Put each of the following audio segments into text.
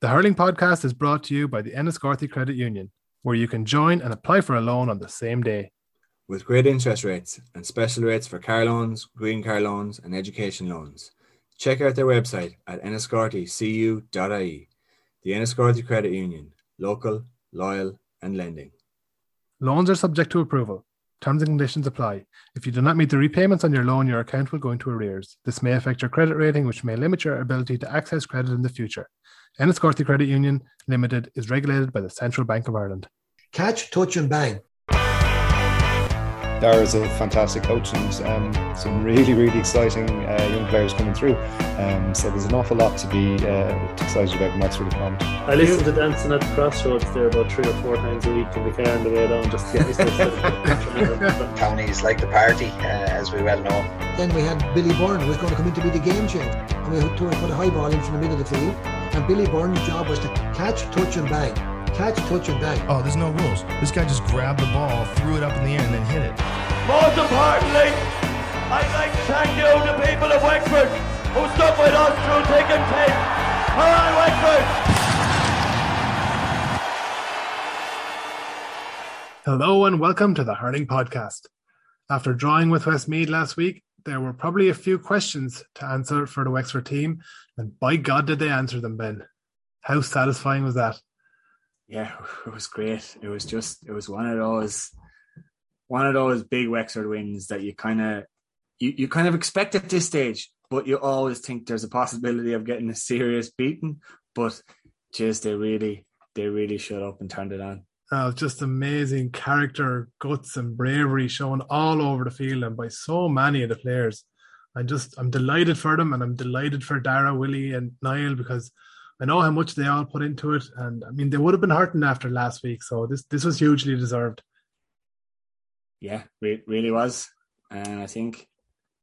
The Hurling Podcast is brought to you by the Enniscorthy Credit Union, where you can join and apply for a loan on the same day. With great interest rates and special rates for car loans, green car loans, and education loans. Check out their website at enniscorthycu.ie. The Enniscorthy Credit Union, local, loyal, and lending. Loans are subject to approval. Terms and conditions apply. If you do not meet the repayments on your loan, your account will go into arrears. This may affect your credit rating, which may limit your ability to access credit in the future. Enniscorthy Credit Union Limited is regulated by the Central Bank of Ireland. Catch, touch, and bang. Darragh's a fantastic coach and um, some really, really exciting uh, young players coming through. Um, so there's an awful lot to be uh, excited about in Wexford at the moment. I listen to Dancing at the Crossroads there about three or four times a week in the car on the way down just to get used to Counties like the party, uh, as we well know. Then we had Billy Byrne, who was going to come in to be the game changer. And we had to put a high ball in from the middle of the field. And Billy Byrne's job was to catch, touch, and bang. Catch, touch, and bang. Oh, there's no rules. This guy just grabbed the ball, threw it up in the air, and then hit it. Most importantly, I'd like to thank you, the people of Wexford, who stuck with us through thick and thin. Come on, Wexford! Hello and welcome to the Hurling Podcast. After drawing with Westmeath last week, there were probably a few questions to answer for the Wexford team, and by God did they answer them, Ben. How satisfying was that? Yeah, it was great. It was just, it was one of those, one of those big Wexford wins that you kind of, you, you kind of expect at this stage, but you always think there's a possibility of getting a serious beating. But just they really, they really shut up and turned it on. Oh, just amazing character, guts, and bravery shown all over the field and by so many of the players. I just I'm delighted for them and I'm delighted for Darragh, Willie, and Niall because I know how much they all put into it. And I mean they would have been hurting after last week, so this this was hugely deserved. Yeah, it really was. And I think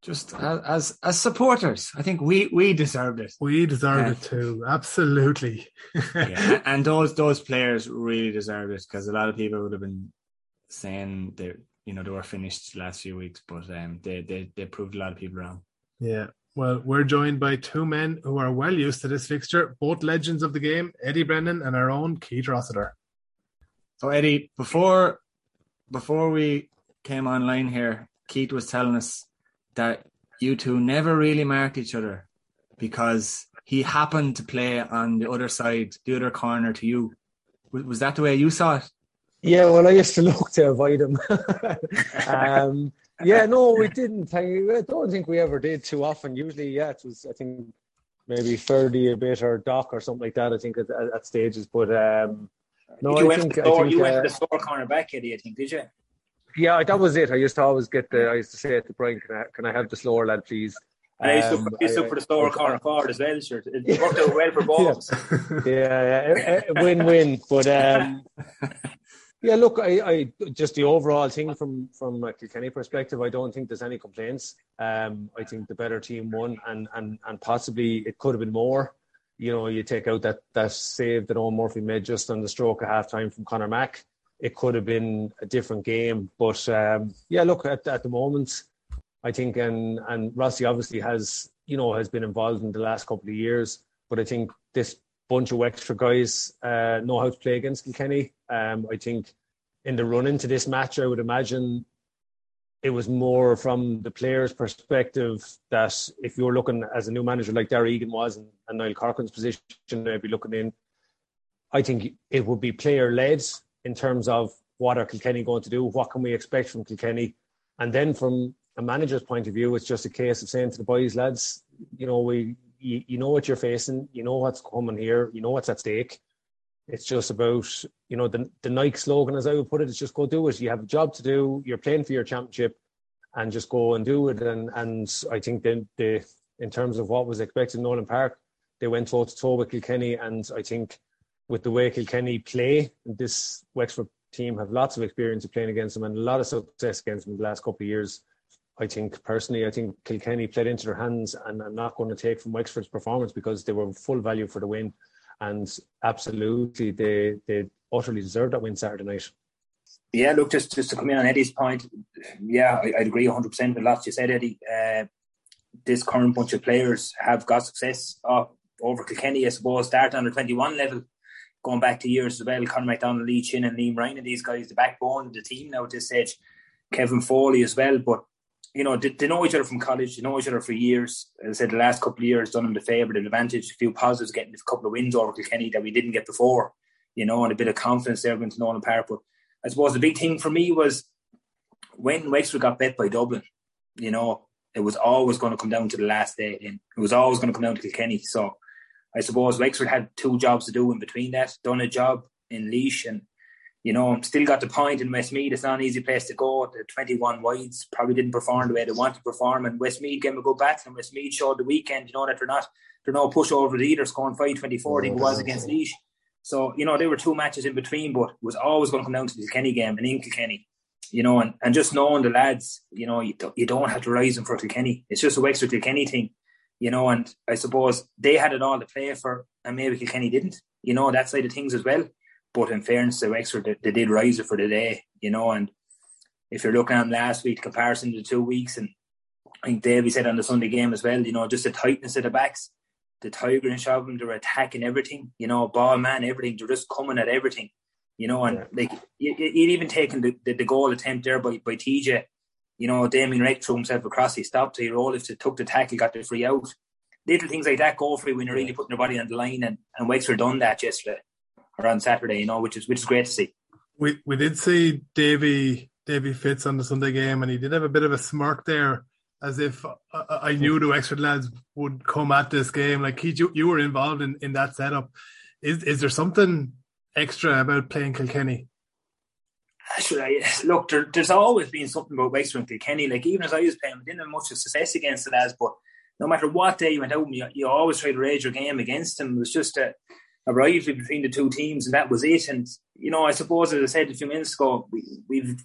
just as, as supporters, I think we we deserved it. We deserved uh, it too, absolutely. yeah, and those those players really deserved it because a lot of people would have been saying they you know they were finished the last few weeks, but um, they they they proved a lot of people wrong. Yeah. Well, we're joined by two men who are well used to this fixture, both legends of the game, Eddie Brennan and our own Keith Rossiter. So Eddie, before before we came online here, Keith was telling us that you two never really marked each other because he happened to play on the other side, the other corner to you. Was that the way you saw it? Yeah, well, I used to look to avoid him. um, yeah, no, we didn't. I don't think we ever did too often. Usually, yeah, it was, I think, maybe Ferdy a bit or Doc or something like that, I think, at, at stages. But um, no, you I went think, store, I think, you uh, went to the store corner back, Eddie, I think, did you? Yeah, that was it. I used to always get the. I used to say it to Brian, "Can I, can I have the slower lad, please?" And I used to, Um, I used to I- look for the store corner forward as well, sure. It worked out well for balls. yeah, yeah, eh, eh, win-win. But um, yeah, look, I, I just the overall thing from from a Kilkenny perspective, I don't think there's any complaints. Um, I think the better team won, and and and possibly it could have been more. You know, you take out that that save that Eoin Murphy made just on the stroke of half time from Conor Mack. It could have been a different game, but um, yeah, look at at the moment, I think, and and Rossi obviously has you know has been involved in the last couple of years, but I think this bunch of Wexford guys uh, know how to play against Kilkenny. Um, I think in the run into this match, I would imagine it was more from the players' perspective that if you were looking as a new manager like Darragh Egan was and, and Niall Corcoran's position, they'd be looking in. I think it would be player led in terms of what are Kilkenny going to do, what can we expect from Kilkenny, and then from a manager's point of view, it's just a case of saying to the boys, lads, you know, we you, you know what you're facing, you know what's coming here, you know what's at stake. It's just about, you know, the the Nike slogan, as I would put it, is just go do it. You have a job to do. You're playing for your championship, and just go and do it. And and I think then the in terms of what was expected in Nowlan Park, they went toe to toe with Kilkenny, and I think with the way Kilkenny play, this Wexford team have lots of experience of playing against them and a lot of success against them in the last couple of years. I think personally, I think Kilkenny played into their hands, and I'm not going to take from Wexford's performance because they were full value for the win, and absolutely they they utterly deserved that win Saturday night. Yeah, look, just just to come in on Eddie's point, yeah, I, I'd agree 100% with lots you said, Eddie. Uh, this current bunch of players have got success off over Kilkenny, I suppose, start under 21 level, going back to years as well. Conor McDonald, Lee Chin, and Liam Ryan, and these guys, the backbone of the team now at this stage. Kevin Foley as well, but you know, they, they know each other from college, they know each other for years. As I said, the last couple of years done them the favour, the advantage, a few positives, getting a couple of wins over Kilkenny that we didn't get before, you know, and a bit of confidence there going to Nowlan Park. But I suppose the big thing for me was when Wexford got bet by Dublin, you know, it was always going to come down to the last day. And it was always going to come down to Kilkenny. So I suppose Wexford had two jobs to do in between that. Done a job in Laois and, you know, still got the point in Westmeath. It's not an easy place to go. The 21 wides probably didn't perform the way they wanted to perform. And Westmeath gave them a good battle. And Westmeath showed the weekend, you know, that they're not, they're no pushover either, scoring 5 24 I think it was against Laois. So, you know, there were two matches in between, but it was always going to come down to the Kenny game and in Kilkenny you know, and, and just knowing the lads, you know, you, do, you don't have to rise them for Kilkenny. It's just a Wexford Kilkenny thing, you know, and I suppose they had it all to play for, and maybe Kilkenny didn't, you know, that side of things as well. But in fairness to Wexford, they, they did rise it for the day, you know, and if you're looking at last week, comparison to two weeks, and I think Davy said on the Sunday game as well, you know, just the tightness of the backs, the Tiger and Chauvin, they're attacking everything, you know, ball man, everything, they're just coming at everything you know, and like you'd even taken the, the, the, goal attempt there by, by TJ, you know, Damien Wright threw himself across, he stopped, he rolled, if took the tackle, got the free out. Little things like that go for you when you're really putting your body on the line, and, and Wexford done that yesterday or on Saturday, you know, which is which is great to see. We we did see Davy Davy Fitz on the Sunday game, and he did have a bit of a smirk there, as if I, I knew the Wexford lads would come at this game. Like he, you, you were involved in, in that setup. Is is there something extra about playing Kilkenny? Actually, look, there, there's always been something about Wexford and Kilkenny. Like even as I was playing, we didn't have much of success against the lads, but no matter what day you went out, you, you always tried to raise your game against them. It was just a, a rivalry between the two teams, and that was it. And you know, I suppose as I said a few minutes ago, we, have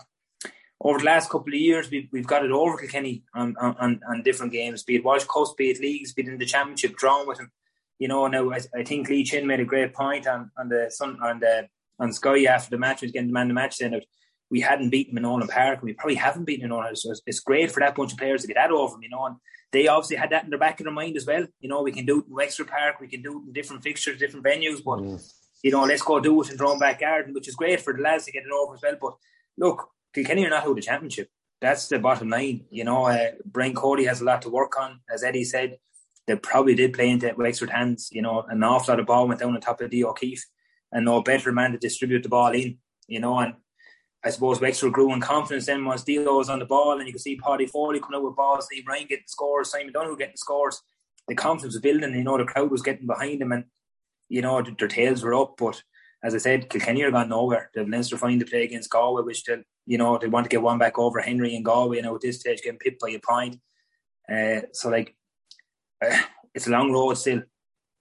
over the last couple of years we've, we've got it over Kilkenny on, on, on different games, be it Walsh Coast, be it leagues, be it in the championship, drawn with them you know, now I, I think Lee Chin made a great point on, on the on the on Sky after the match, was getting the man the match saying that we hadn't beaten them in Nowlan Park, and we probably haven't beaten in Nowlan. So it's, it's, great for that bunch of players to get that over them, you know. And they obviously had that in their back of their mind as well. You know, we can do it in Wexford Park, we can do it in different fixtures, different venues, but mm. you know, let's go do it in Drone Back Garden, which is great for the lads to get it over as well. But look, Kilkenny are not out of the championship. That's the bottom line. You know, uh, Brian Cody has a lot to work on, as Eddie said they probably did play into Wexford hands. You know, an awful lot of ball went down on top of D O'Keeffe, and no better man to distribute the ball in. You know, and I suppose Wexford grew in confidence then once Dio was on the ball, and you could see Paddy Foley coming out with balls, Lee Ryan getting scores, Simon Donohoe getting scores. The confidence was building. You know, the crowd was getting behind them, and you know their tails were up. But as I said, Kilkenny are gone nowhere. They've Leinster fine to play against Galway, which they you know they want to get one back over Henry and Galway. You know, at this stage, getting pipped by a point. Uh, so like it's a long road still.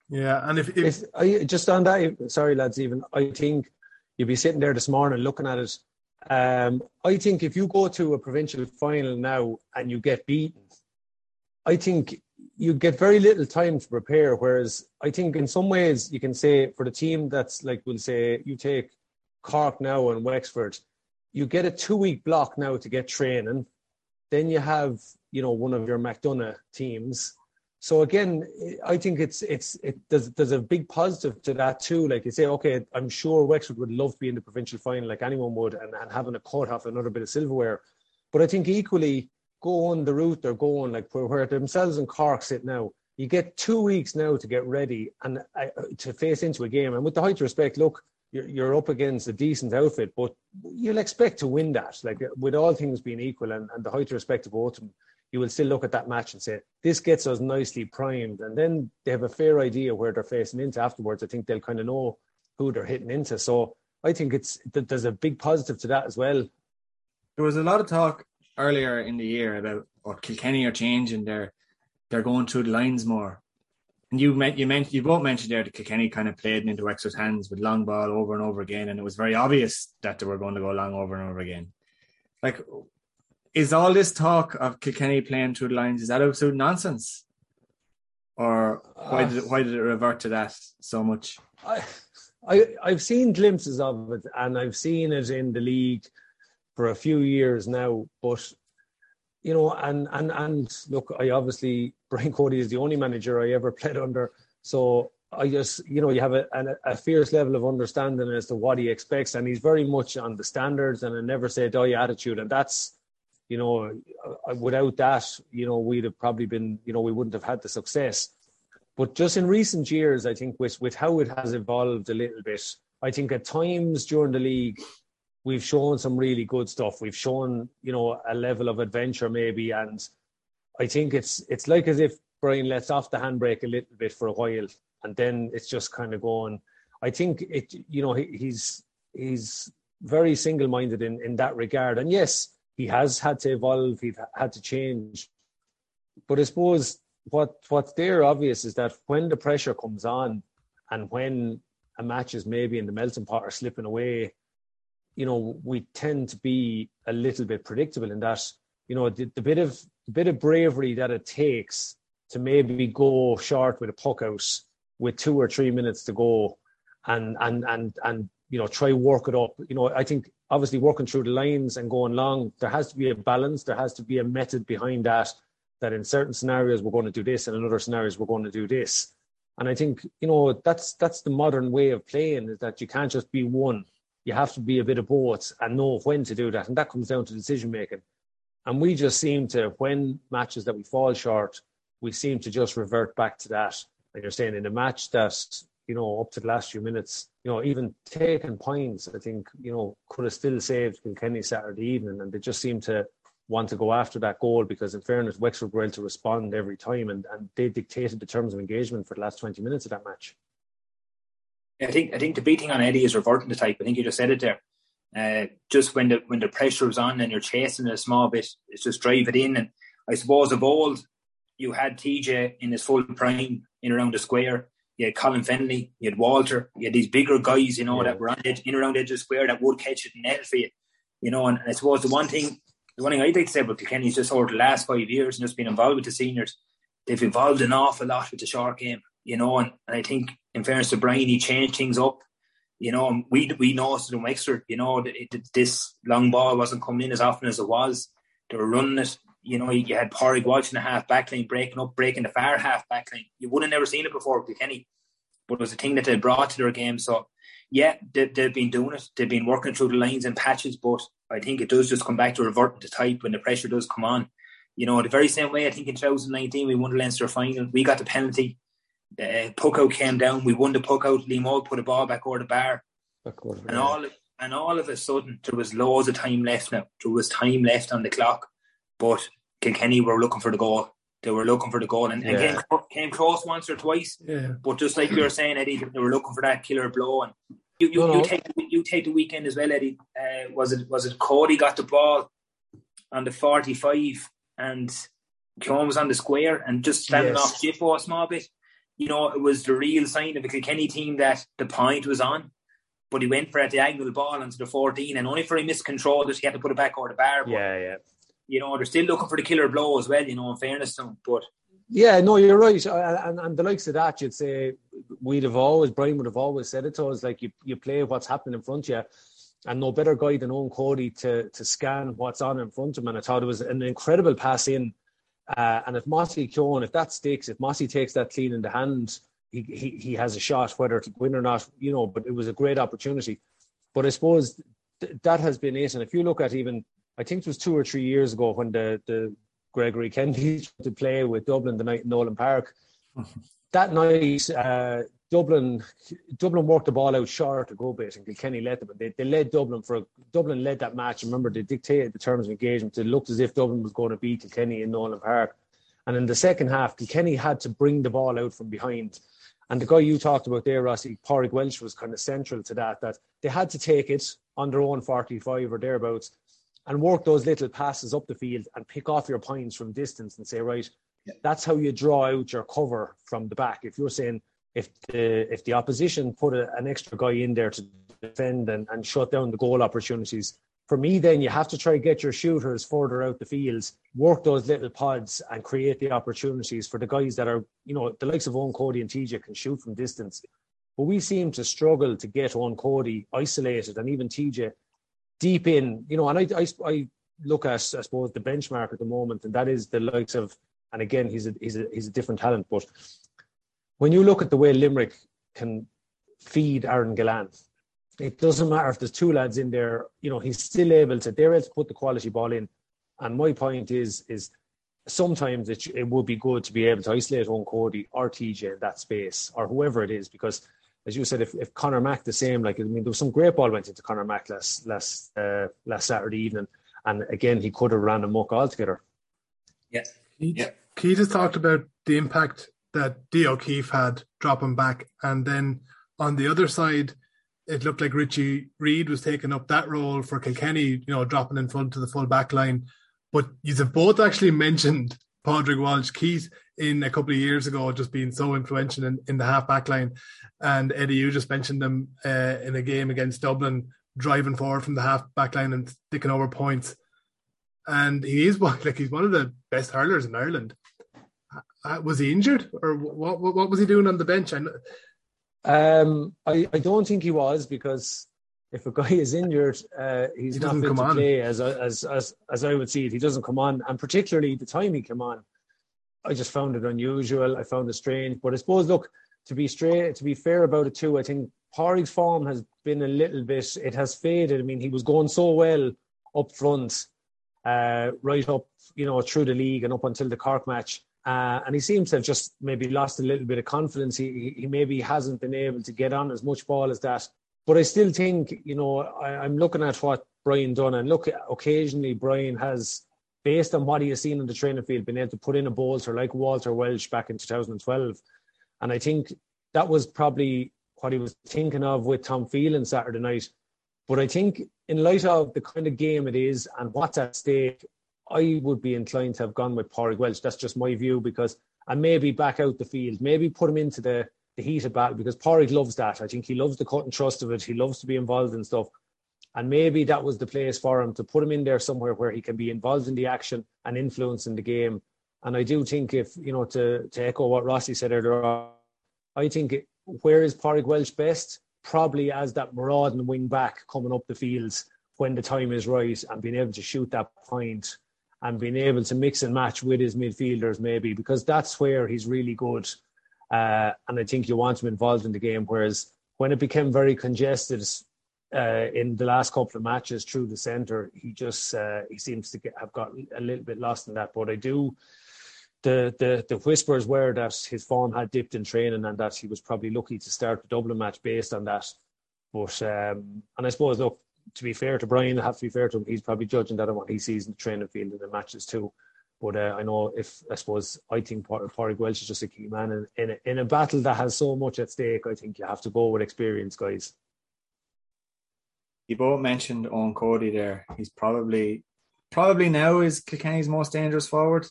Yeah, and if, if, if just on that, sorry lads, even I think you'd be sitting there this morning looking at it. Um, I think if you go to a provincial final now and you get beaten, I think you get very little time to prepare. Whereas I think in some ways you can say for the team that's like we'll say you take Cork now and Wexford, you get a two week block now to get training. Then you have you know one of your McDonagh teams so again, I think it's it's it there's there's a big positive to that too. Like you say, okay, I'm sure Wexford would love to be in the provincial final like anyone would, and, and having a cut off another bit of silverware. But I think equally go on the route they're going, like where, where themselves and Cork sit now. You get two weeks now to get ready and uh, to face into a game. And with the height of respect, look, you're, you're up against a decent outfit, but you'll expect to win that. Like with all things being equal, and, and the height of respect of both you will still look at that match and say, this gets us nicely primed. And then they have a fair idea where they're facing into afterwards. I think they'll kind of know who they're hitting into. So I think it's there's a big positive to that as well. There was a lot of talk earlier in the year about oh, Kilkenny are changing. They're they're going through the lines more. And you meant you meant you both mentioned there that Kilkenny kind of played into Wexford's hands with long ball over and over again, and it was very obvious that they were going to go long over and over again. Like is all this talk of Kilkenny playing through the lines is that absolute nonsense, or why did it, why did it revert to that so much? I, I I've seen glimpses of it, and I've seen it in the league for a few years now. But you know, and and and look, I obviously Brian Cody is the only manager I ever played under. So I just, you know, you have a, a, a fierce level of understanding as to what he expects, and he's very much on the standards and a never say die attitude, and that's, you know, uh, without that, you know, we'd have probably been, you know, we wouldn't have had the success. But just in recent years, I think with with how it has evolved a little bit, I think at times during the league, we've shown some really good stuff. We've shown, you know, a level of adventure maybe, and I think it's it's like as if Brian lets off the handbrake a little bit for a while, and then it's just kind of going. I think it, you know, he, he's he's very single-minded in in that regard, and yes, he has had to evolve. He's had to change, but I suppose what what's there obvious is that when the pressure comes on, and when a match is maybe in the melting pot or slipping away, you know, we tend to be a little bit predictable in that, you know, the, the bit of the bit of bravery that it takes to maybe go short with a puck out with two or three minutes to go and and and and you know try work it up you know i think obviously working through the lines and going long there has to be a balance. There has to be a method behind that that in certain scenarios we're going to do this and in other scenarios we're going to do this. And i think you know that's that's the modern way of playing is that you can't just be one. You have to be a bit of both and know when to do that and that comes down to decision making and we just seem to when matches that we fall short we seem to just revert back to that. And you're saying in a match that, you know, up to the last few minutes, you know, even taking points, I think, you know, could have still saved Kilkenny Saturday evening. And they just seem to want to go after that goal because, in fairness, Wexford were able to respond every time and, and they dictated the terms of engagement for the last 20 minutes of that match. I think I think the beating on Eddie is reverting the type. I think you just said it there. Uh, just when the when the pressure is on and you're chasing it a small bit, it's just drive it in. And I suppose of old, you had TJ in his full prime in around the square. You had Colin Fennelly, you had Walter, you had these bigger guys, you know, yeah. that were on it, in around the edge of the square that would catch it and net for you. You know, and, and I suppose the one thing the one thing I'd like to say about Kilkenny is just over the last five years and just been involved with the seniors, they've evolved an awful lot with the short game, you know, and, and I think in fairness to Brian, he changed things up. You know, we we noticed in Wexford, you know, that it, this long ball wasn't coming in as often as it was. They were running it you know, you had Pádraig Walsh in the half back line breaking up, breaking the far half back line. You would have never seen it before with Kenny, but it was a thing that they brought to their game. So, yeah, they, have been doing it. They've been working through the lines and patches, but I think it does just come back to reverting to type when the pressure does come on. You know, the very same way I think in 2019 we won the Leinster final, we got the penalty. Uh, puck out came down, we won the puck out. Mould put a ball back over the bar, and all and all of a sudden there was loads of time left now. There was time left on the clock but Kilkenny were looking for the goal. They were looking for the goal and, and came, came close once or twice. Yeah. But just like you were saying, Eddie, they were looking for that killer blow. And you, you, no, you take you take the weekend as well, Eddie. Uh, was it was it Cody got the ball on the forty five and Keown was on the square and just standing yes. off Jippo a small bit. You know, it was the real sign of a Kilkenny team that the point was on. But he went for a diagonal ball onto the 14 and only for a miscontrol that he had to put it back over the bar. But yeah, yeah you know, they're still looking for the killer blow as well, you know, in fairness to them. But yeah, no, you're right. And, and the likes of that, you'd say we'd have always, Brian would have always said it to us, like you, you play what's happening in front of you. And no better guy than Eoin Cody to, to scan what's on in front of him. And I thought it was an incredible pass in. Uh, and if Mossy Keown, if that sticks, if Mossy takes that clean in the hand, he, he, he has a shot, whether to win or not, you know, but it was a great opportunity. But I suppose th- that has been it. And if you look at even I think it was two or three years ago when the, the Gregory Kennedy to play with Dublin the night in Nowlan Park. that night, uh, Dublin Dublin worked the ball out short a go bit, and Kilkenny led them. They, they led Dublin for Dublin led that match. Remember, they dictated the terms of engagement. It looked as if Dublin was going to beat Kilkenny in Nowlan Park. And in the second half, Kilkenny had to bring the ball out from behind. And the guy you talked about there, Rossi, Pádraig Walsh, was kind of central to that, that they had to take it on their own 45 or thereabouts and work those little passes up the field and pick off your points from distance and say, right, yeah. that's how you draw out your cover from the back. If you're saying if the if the opposition put a, an extra guy in there to defend and, and shut down the goal opportunities, for me then you have to try to get your shooters further out the fields, work those little pods and create the opportunities for the guys that are, you know, the likes of Eoin Cody and TJ can shoot from distance. But we seem to struggle to get Eoin Cody isolated and even TJ deep in, you know, and I, I, I look at, I suppose, the benchmark at the moment, and that is the likes of, and again, he's a, he's a, he's a different talent, but when you look at the way Limerick can feed Aaron Gillane, it doesn't matter if there's two lads in there, you know, he's still able to, they're able to put the quality ball in. And my point is, is sometimes it, it would be good to be able to isolate Eoin Cody or TJ in that space or whoever it is, because as you said, if, if Conor Mack the same, like, I mean, there was some great ball went into Conor Mack last, last, uh, last Saturday evening. And again, he could have ran a muck altogether. Yeah. Yeah. Keith has talked about the impact that D. O'Keeffe had dropping back. And then on the other side, it looked like Richie Reid was taking up that role for Kilkenny, you know, dropping in front to the full back line. But you have both actually mentioned Padraig Walsh Keith in a couple of years ago, just being so influential in, in the half back line. And Eddie, you just mentioned them uh, in a game against Dublin, driving forward from the half back line and sticking over points. And he is one, like he's one of the best hurlers in Ireland. Uh, was he injured, or what? What, what was he doing on the bench? I know, Um, I, I don't think he was because if a guy is injured, uh, he's He not fit come to on. play as, I- as as as I would see it. He doesn't come on, and particularly the time he came on, I just found it unusual. I found it strange. But I suppose, look, to be straight, to be fair about it too, I think Pádraig's form has been a little bit. It has faded. I mean, he was going so well up front, uh, right up, you know, through the league and up until the Cork match. Uh, and he seems to have just maybe lost a little bit of confidence. He he maybe hasn't been able to get on as much ball as that. But I still think, you know, I, I'm looking at what Brian done, and look, occasionally Brian has, based on what he has seen on the training field, been able to put in a bolter like Walter Walsh back in 2012. And I think that was probably what he was thinking of with Tom Phelan Saturday night. But I think, in light of the kind of game it is and what's at stake, I would be inclined to have gone with Pádraig Walsh. That's just my view because, and maybe back out the field, maybe put him into the, the heated battle because Pádraig loves that. I think he loves the cut and trust of it. He loves to be involved in stuff. And maybe that was the place for him to put him in there somewhere where he can be involved in the action and influencing the game. And I do think if, you know, to, to echo what Rossi said earlier on, I think it, where is Pádraig Walsh best? Probably as that marauding wing back coming up the fields when the time is right and being able to shoot that point and being able to mix and match with his midfielders maybe because that's where he's really good. Uh, and I think you want him involved in the game. Whereas when it became very congested uh, in the last couple of matches through the centre, he just uh, he seems to get, have got a little bit lost in that. But I do. The, the the whispers were that his form had dipped in training and that he was probably lucky to start the Dublin match based on that. But um, and I suppose look, to be fair to Brian, I have to be fair to him. He's probably judging that on what he sees in the training field and the matches too. But uh, I know if I suppose I think Por- Pádraig Walsh is just a key man in, in a, in a battle that has so much at stake. I think you have to go with experience, guys. You both mentioned Eoin Cody there. He's probably probably now is Kilkenny's most dangerous forward.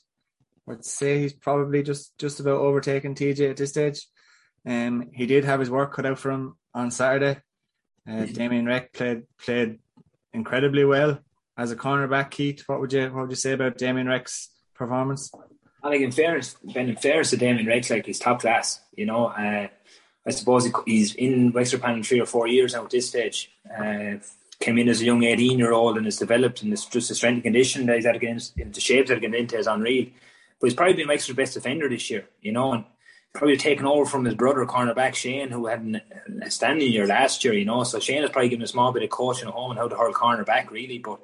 I'd say he's probably just just about overtaken TJ at this stage. Um, he did have his work cut out for him on Saturday. Uh, Damien Reck played played incredibly well as a cornerback. Keith, what would you what would you say about Damien Reck's performance? I think in fairness, Ben, in fairness to Damien Rex, like he's top class. You know, uh, I suppose he, he's in Wexford Panel three or four years now at this stage. Uh, came in as a young eighteen year old and has developed, and it's just the strength and condition that he's at against, the shapes that are getting into is unreal. But he's probably been Wexford's best defender this year. You know, and probably taken over from his brother cornerback Shane, who had an, a standing year last year. You know, so Shane has probably given a small bit of coaching at home on how to hurl cornerback really, but.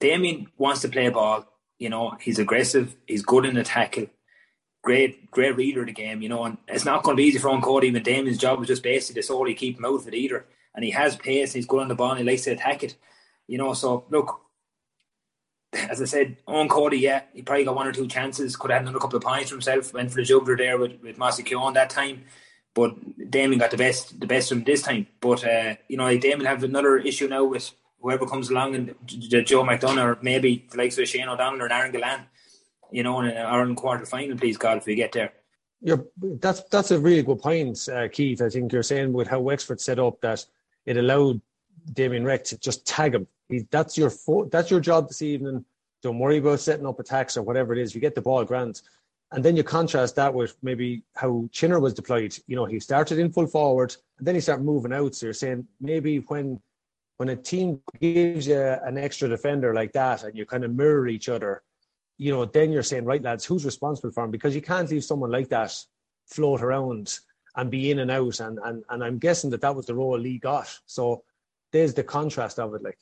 Damien wants to play ball. You know, he's aggressive. He's good in the tackle. Great, great reader of the game. You know, and it's not going to be easy for Cody. But Damien's job is just basically to solely keep him out of it either. And he has pace. He's good on the ball. He likes to attack it. You know, so look, as I said, Eoin Cody, yeah, he probably got one or two chances. Could have had another couple of points for himself. Went for the juggler there with with Keown that time. But Damien got the best, the best of him this time. But uh, you know, Damien have another issue now with whoever comes along and Joe McDonagh or maybe the likes of Shane O'Donnell or Aaron Gillane, you know, in an Ireland quarter final, please God, if we get there. You're, that's that's a really good point, uh, Keith. I think you're saying with how Wexford set up that it allowed Damien Reck to just tag him. He, that's your fo- that's your job this evening. Don't worry about setting up attacks or whatever it is. You get the ball, grant. And then you contrast that with maybe how Chinner was deployed. You know, he started in full forward and then he started moving out. So you're saying maybe when when a team gives you an extra defender like that and you kind of mirror each other, you know, then you're saying, right, lads, who's responsible for him? Because you can't leave someone like that float around and be in and out. And, and, and I'm guessing that that was the role Lee got. So there's the contrast of it. Like,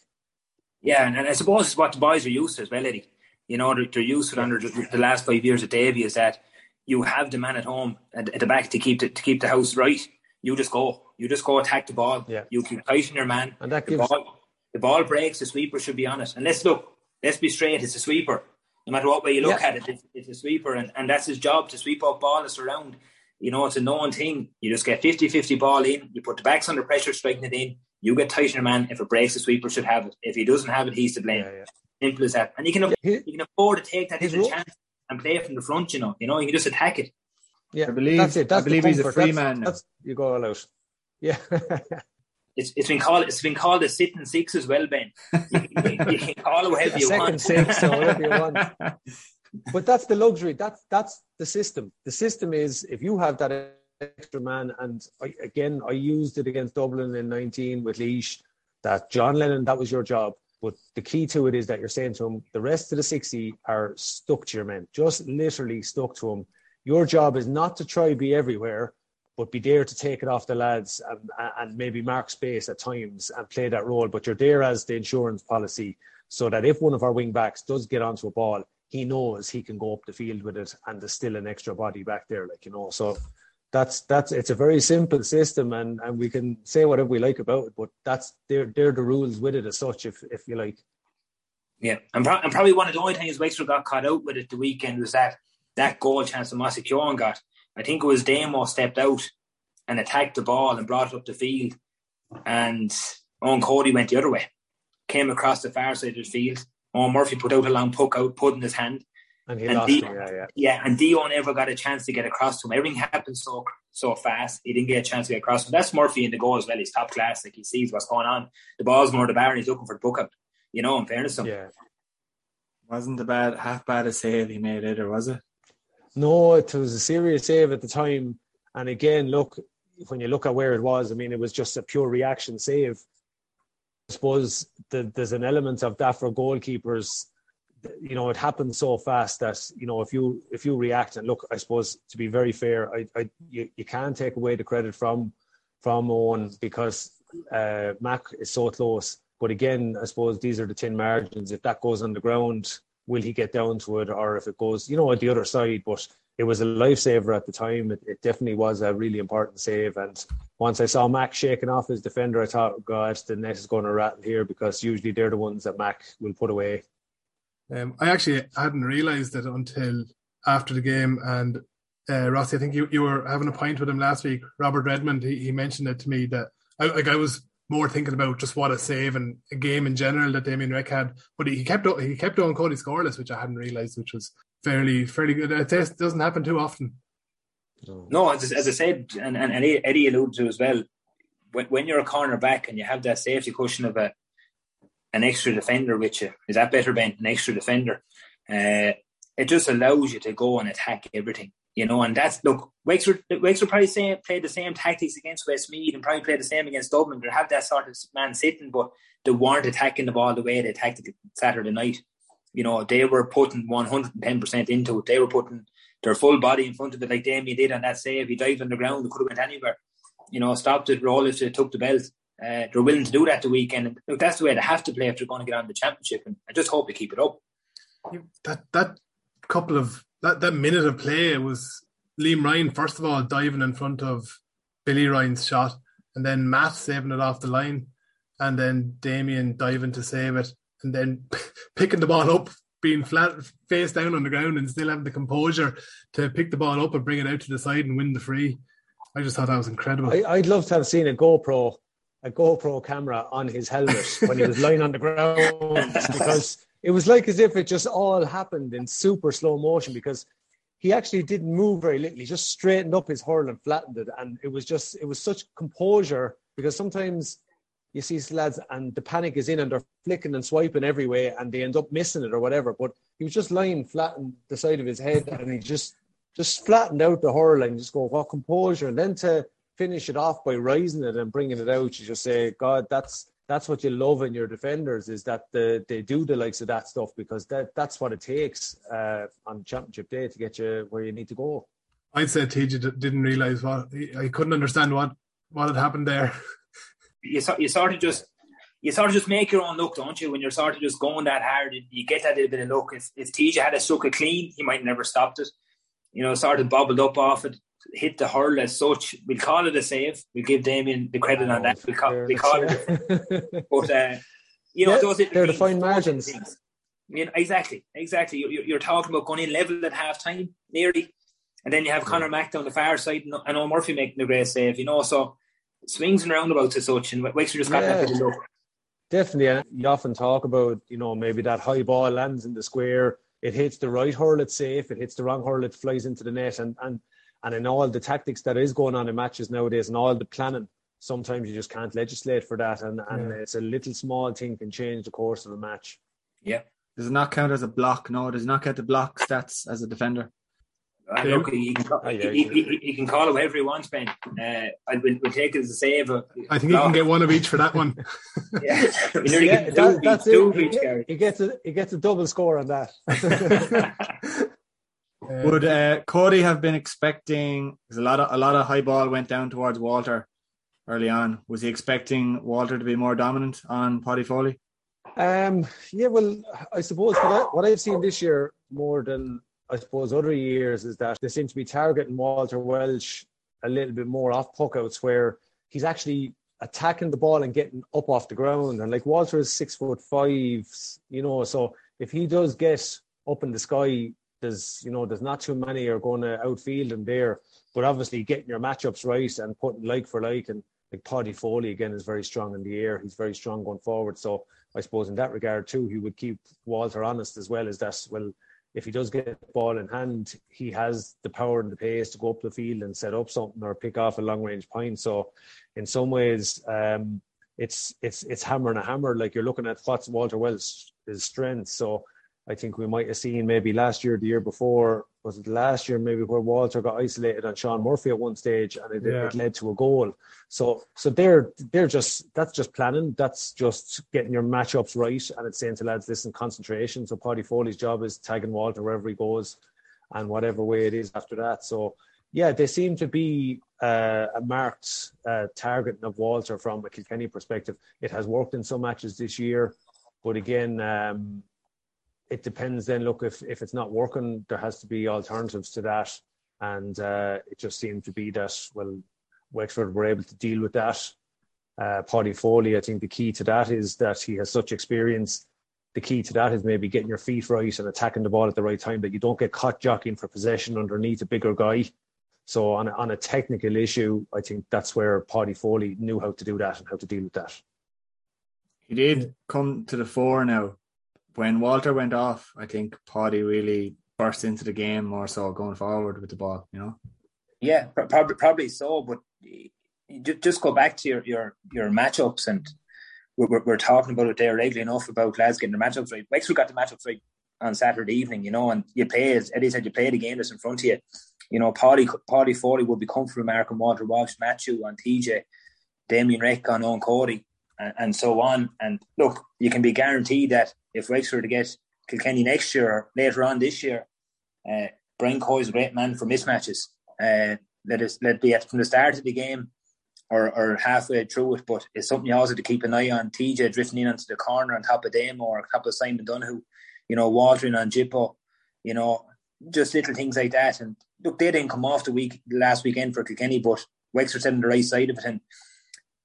yeah, and, and I suppose it's what the boys are used to as well, Eddie. You know, they're, they're used to it under the, the last five years of Davy is that you have the man at home at, at the back to keep the, to keep the house right. You just go, you just go attack the ball. Yeah. You keep tight on your man. And that the gives- ball, the ball breaks. The sweeper should be on it. And let's look. Let's be straight. It's a sweeper. No matter what way you look Yeah. at it, it's, it's a sweeper, and, and that's his job to sweep up ball that's around. You know, it's a known thing. You just get 50-50 ball in. You put the backs under pressure, striking it in. You get tight on your man. If it breaks, the sweeper should have it. If he doesn't have it, he's to blame. Yeah, yeah. Simple as that. And you can He- you can afford to take that His little role- chance and play from the front. You know, you know, you can just attack it. Yeah, I believe- that's it. I That's the believe he's a free That's- man. That's, you go all out. Yeah. It's, it's been called it's been called a sitting six as well, Ben. You, can- you can call whatever you Second want. six or whatever you want. but that's the luxury. That's that's the system. The system is if you have that extra man, and I, again, I used it against Dublin in 19 with Laois. That John Lennon, that was your job. But the key to it is that you're saying to him, the rest of the 60 are stuck to your men, just literally stuck to him. Your job is not to try to be everywhere, but be there to take it off the lads and, and maybe mark space at times and play that role. But you're there as the insurance policy so that if one of our wing backs does get onto a ball, he knows he can go up the field with it and there's still an extra body back there, like you know. So that's that's it's a very simple system and, and we can say whatever we like about it, but that's they're they're the rules with it as such if if you like. Yeah, and, pro- and probably one of the only things Wexford got caught out with it the weekend was that that goal chance that Mossy got. I think it was Damo stepped out and attacked the ball and brought it up the field, and Eoin Cody went the other way, came across the far side of the field. Eoin Murphy put out a long puck out, put in his hand, And he And lost the- it, yeah, yeah. yeah, and Dio never got a chance to get across to him. Everything happened so so fast. He didn't get a chance to get across to him. That's Murphy in the goal as well. He's top class. Like he sees what's going on. The ball's more the bar and he's looking for the book out. You know, in fairness to him. Yeah. Wasn't the bad half bad a save he made either, was it? No, it was a serious save at the time. And again, look, when you look at where it was, I mean, it was just a pure reaction save. I suppose the, there's an element of that for goalkeepers. You know, it happens so fast that you know if you if you react and look, I suppose to be very fair, I, I you, you can't take away the credit from from Eoin because uh, Mac is so close. But again, I suppose these are the tin margins. If that goes on the ground, will he get down to it, or if it goes, you know, at the other side? But it was a lifesaver at the time. It, it definitely was a really important save. And once I saw Mac shaking off his defender, I thought, God, the net is going to rattle here because usually they're the ones that Mac will put away. Um, I actually hadn't realised it until after the game. And uh, Rossi, I think you, you were having a point with him last week. Robert Redmond, he, he mentioned it to me that I, like I was more thinking about just what a save and a game in general that Damien Reck had, but he kept he kept on Cody scoreless, which I hadn't realised, which was fairly fairly good. It doesn't happen too often. No, as, as I said, and, and, and Eddie alluded to as well, when, when you're a corner back and you have that safety cushion of a an extra defender with you, is that better, Ben? An extra defender. Uh, it just allows you to go and attack everything, you know. And that's look, Wexford, Wexford probably say, played the same tactics against Westmeath and probably played the same against Dublin. They have that sort of man sitting, but they weren't attacking the ball the way they attacked it Saturday night. You know, they were putting 110% into it. They were putting their full body in front of it, like Damien did on that save. He dived on the ground, could have went anywhere. You know, stopped it, roll if they took the belt. Uh, they're willing to do that the weekend. And look, that's the way they have to play if they're going to get on the championship. And I just hope they keep it up. That that couple of that, that minute of play was Liam Ryan first of all diving in front of Billy Ryan's shot, and then Matt saving it off the line, and then Damien diving to save it, and then picking the ball up, being flat face down on the ground, and still having the composure to pick the ball up and bring it out to the side and win the free. I just thought that was incredible. I, I'd love to have seen a GoPro, a GoPro camera on his helmet when he was lying on the ground because it was like as if it just all happened in super slow motion because he actually didn't move very little. He just straightened up his hurl and flattened it. And it was just, it was such composure because sometimes you see lads and the panic is in and they're flicking and swiping every way and they end up missing it or whatever. But he was just lying flat on the side of his head and he just, just flattened out the hurl and just go, what composure. And then to finish it off by rising it and bringing it out, you just say, God, that's, that's what you love in your defenders is that the, they do the likes of that stuff because that that's what it takes uh, on championship day to get you where you need to go. I'd say TJ didn't realize what he, I couldn't understand what what had happened there. you, so- you sort of just you sort of just make your own look, don't you? When you're sort of just going that hard, you get that little bit of luck. If if TJ had a struck it clean, he might never stopped it. You know, sort of bobbled up off it, hit the hurl as such. We'll call it a save. We'll give Damien the credit on that. We call, we call it, but uh, you know, Yeah, those they're the fine margins. things. You know, exactly, exactly. You're, you're talking about going in level at half time, nearly, and then you have Conor Mack down the far side and, Eoin Murphy making the great save. You know, so swings and roundabouts as such, and Wexford just got that Yeah. bit of luck. Definitely, and you often talk about you know maybe that high ball lands in the square, it hits the right hurl, it's safe. It hits the wrong hurl, it flies into the net, and and and in all the tactics that is going on in matches nowadays, and all the planning, sometimes you just can't legislate for that, and and Yeah. it's a little small thing can change the course of a match. Yeah. Does it not count as a block? No, does it not get the block stats as a defender? Uh, look, he, can, Oh, yeah, he, he, he, he can call it whatever he wants, Ben. Uh, I will we'll take it as a save. uh, I think he can get one of each for that one. Yeah, we nearly Yeah, get that- that's each, two it. Each, Gary. he gets a he gets a double score on that. Uh, Would uh, Cody have been expecting? Because a lot of a lot of high ball went down towards Walter early on. Was he expecting Walter to be more dominant on Paddy Foley? Um, yeah, well, I suppose what, I, what I've seen this year more than I suppose other years is that they seem to be targeting Walter Walsh a little bit more off puckouts where he's actually attacking the ball and getting up off the ground. And like Walter is six foot five, you know, so if he does get up in the sky, there's you know there's not too many are going to outfield him there. But obviously getting your matchups right and putting like for like and like Paddy Foley again is very strong in the air. He's very strong going forward. So I suppose in that regard too, he would keep Walter honest as well as that. Well, if he does get the ball in hand, he has the power and the pace to go up the field and set up something or pick off a long range point. So, in some ways, um, it's it's it's hammer and a hammer. Like you're looking at what's Walter Wells' strength. So, I think we might have seen maybe last year, the year before, was it last year maybe where Walter got isolated on Sean Murphy at one stage and it, Yeah. it led to a goal. So so they're they're just that's just planning. That's just getting your matchups right and it's saying to lads, listen, concentration. So Paddy Foley's job is tagging Walter wherever he goes and whatever way it is after that. So yeah, they seem to be uh, a marked uh, targeting of Walter from a Kilkenny perspective. It has worked in some matches this year, but again, um, it depends. Then look, if if it's not working, there has to be alternatives to that, and uh, it just seemed to be that well, Wexford were able to deal with that. Uh, Paddy Foley, I think the key to that is that he has such experience. The key to that is maybe getting your feet right and attacking the ball at the right time, that you don't get caught jockeying for possession underneath a bigger guy. So on a, on a technical issue, I think that's where Paddy Foley knew how to do that and how to deal with that. He did come to the fore now. When Walter went off, I think Paddy really burst into the game more so going forward with the ball, you know? Yeah, probably probably so. But just go back to your your, your matchups, and we're, we're, talking about it there regularly enough about lads getting their matchups right. Wexford got the matchups right on Saturday evening, you know, and you play as Eddie said, you play the game that's in front of you. You know, Paddy Paddy Foley would be comfortable marking Walter Walsh, Matthew on TJ, Damien Reck on Eoin Cody, and, and so on. And look, you can be guaranteed that if Wexford to get Kilkenny next year or later on this year, uh, Brian Cody's a great man for mismatches. Uh, let us let be at from the start of the game or, or halfway through it, but it's something you also have to keep an eye on. TJ drifting in onto the corner on top of Damo or top of Simon Donohoe, you know, watering on Jippo, you know, just little things like that. And look, they didn't come off the week last weekend for Kilkenny, but Wexford said on the right side of it. And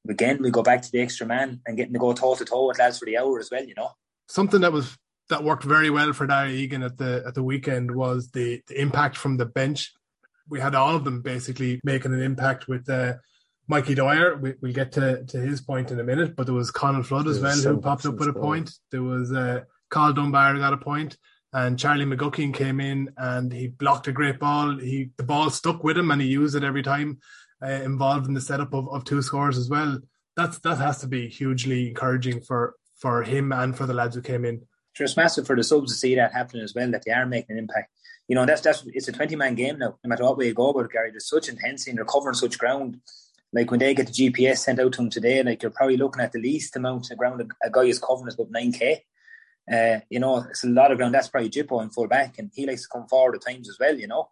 again, we go back to the extra man and getting to go toe to toe with lads for the hour as well, you know. something that was that worked very well for Darragh Egan at the at the weekend was the, the impact from the bench. We had all of them basically making an impact with uh, Mikey Dwyer. We, we'll get to, to his point in a minute, but there was Conor Flood as well who popped up with a point. There was uh, Cathal Dunbar got a point, and Charlie McGuckin came in and he blocked a great ball. He the ball stuck with him and he used it every time. Uh, involved in the setup of, of two scores as well. That's that has to be hugely encouraging for for him and for the lads who came in. It's massive for the subs to see that happening as well, that they are making an impact. You know, that's that's it's a twenty man game now. No matter what way you go about it, Gary, there's such intensity and they're covering such ground. Like when they get the GPS sent out to them today, like you're probably looking at the least amount of ground a, a guy is covering is about nine k. Uh, you know, it's a lot of ground. That's probably Jippo in full back, and he likes to come forward at times as well. You know,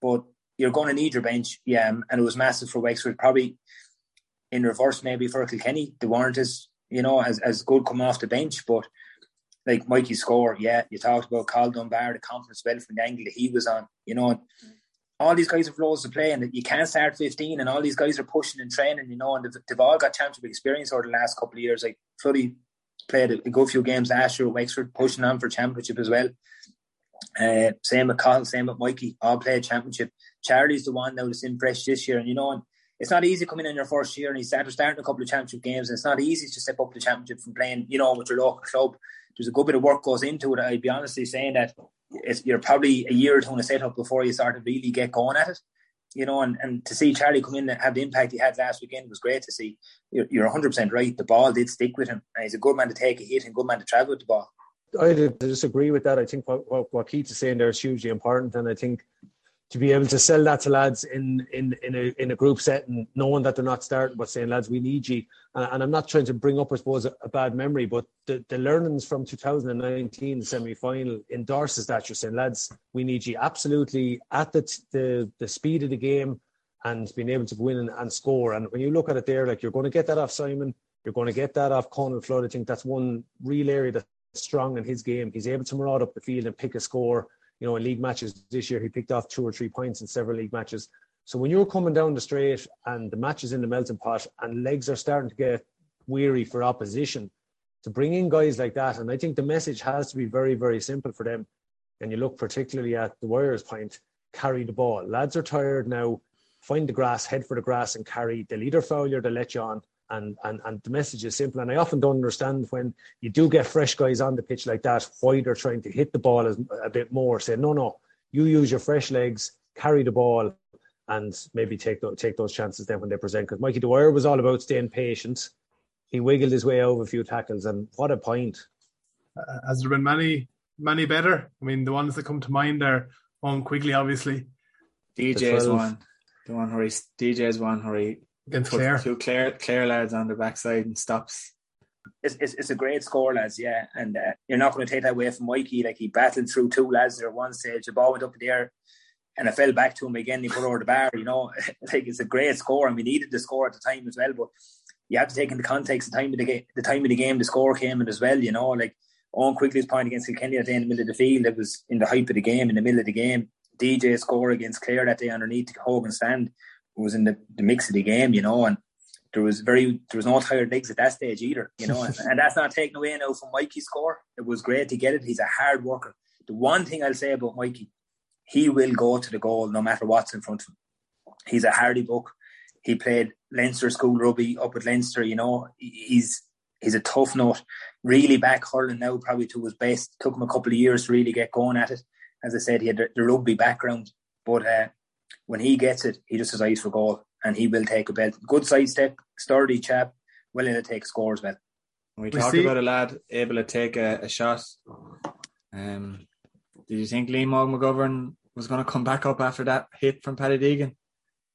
but you're going to need your bench, yeah, and it was massive for Wexford. Probably in reverse, maybe for Kilkenny, they weren't as you know as as good coming off the bench, but like Mikey score, yeah, you talked about Cathal Dunbar, the confidence well from the angle that he was on, you know. All these guys have roles to play, and that you can't start 15, and all these guys are pushing and training, you know, and they've, they've all got championship experience over the last couple of years. Like, Floody played a, a good few games last year at Wexford, pushing on for championship as well. Uh, same with Cathal, same with Mikey, all played championship. Charlie's the one that's in fresh this year, and you know, it's not easy coming in your first year and he's started starting a couple of championship games, and it's not easy to step up the championship from playing, you know, with your local club. There's a good bit of work goes into it. I'd be honestly saying that it's, you're probably a year or two in a setup before you start to really get going at it. You know, and, and to see Charlie come in and have the impact he had last weekend was great to see. You're, you're 100% right. The ball did stick with him. And he's a good man to take a hit and good man to travel with the ball. I disagree with that. I think what, what Keith is saying there is hugely important. And I think to be able to sell that to lads in in in a in a group setting, knowing that they're not starting, but saying, lads, we need you. And, and I'm not trying to bring up, I suppose, a, a bad memory, but the, the learnings from 2019 semi final endorses that. You're saying, lads, we need you absolutely at the the the speed of the game and being able to win and, and score. And when you look at it there, like you're going to get that off Simon, you're going to get that off Conal Flood. I think that's one real area that's strong in his game. He's able to maraud up the field and pick a score you know, in league matches this year, he picked off two or three points in several league matches. So when you're coming down the straight and the match is in the melting pot and legs are starting to get weary for opposition, to bring in guys like that, and I think the message has to be very, very simple for them. And you look particularly at the Warriors' point, carry the ball. Lads are tired now. Find the grass, head for the grass, and carry. They'll either foul you or they'll let you on and, and, and the message is simple. And I often don't understand when you do get fresh guys on the pitch like that, why they're trying to hit the ball as, a bit more. Say, no, no, you use your fresh legs, carry the ball, and maybe take those, take those chances then when they present. Because Mikey Dwyer was all about staying patient. He wiggled his way over a few tackles, and what a point! Uh, has there been many, many better? I mean, the ones that come to mind are Eoin Quigley, obviously. DJ's one. The one where he DJ's one where he against Clare. Two Clare, Clare lads on the backside and stops. It's, it's, it's a great score, lads, yeah. And uh, you're not going to take that away from Mikey. Like he battled through two lads there at one stage. The ball went up in the air and I fell back to him again. He put over the bar, you know. like it's a great score, and we needed the score at the time as well. But you have to take into context the time of the game. The time of the game, the score came in as well. You know, like Eoin Quigley's point against Kilkenny at the end, the middle of the field. It was in the hype of the game, in the middle of the game. DJ score against Clare that day underneath Hogan stand was in the, the mix of the game, you know, and there was very there was no tired legs at that stage either, you know, and, and that's not taken away now from Mikey's score. It was great to get it. He's a hard worker. The one thing I'll say about Mikey, he will go to the goal no matter what's in front of him. He's a hardy book. He played Leinster school rugby up at Leinster, you know. He's he's a tough nut. Really back hurling now, probably to his best. Took him a couple of years to really get going at it. As I said, he had the, the rugby background, but uh, when he gets it, he just has eyes for goal and he will take a belt. Good sidestep, sturdy chap, willing to take scores well. We, we talked see. about a lad able to take a, a shot. Um, did you think Liam McGovern was going to come back up after that hit from Paddy Deegan?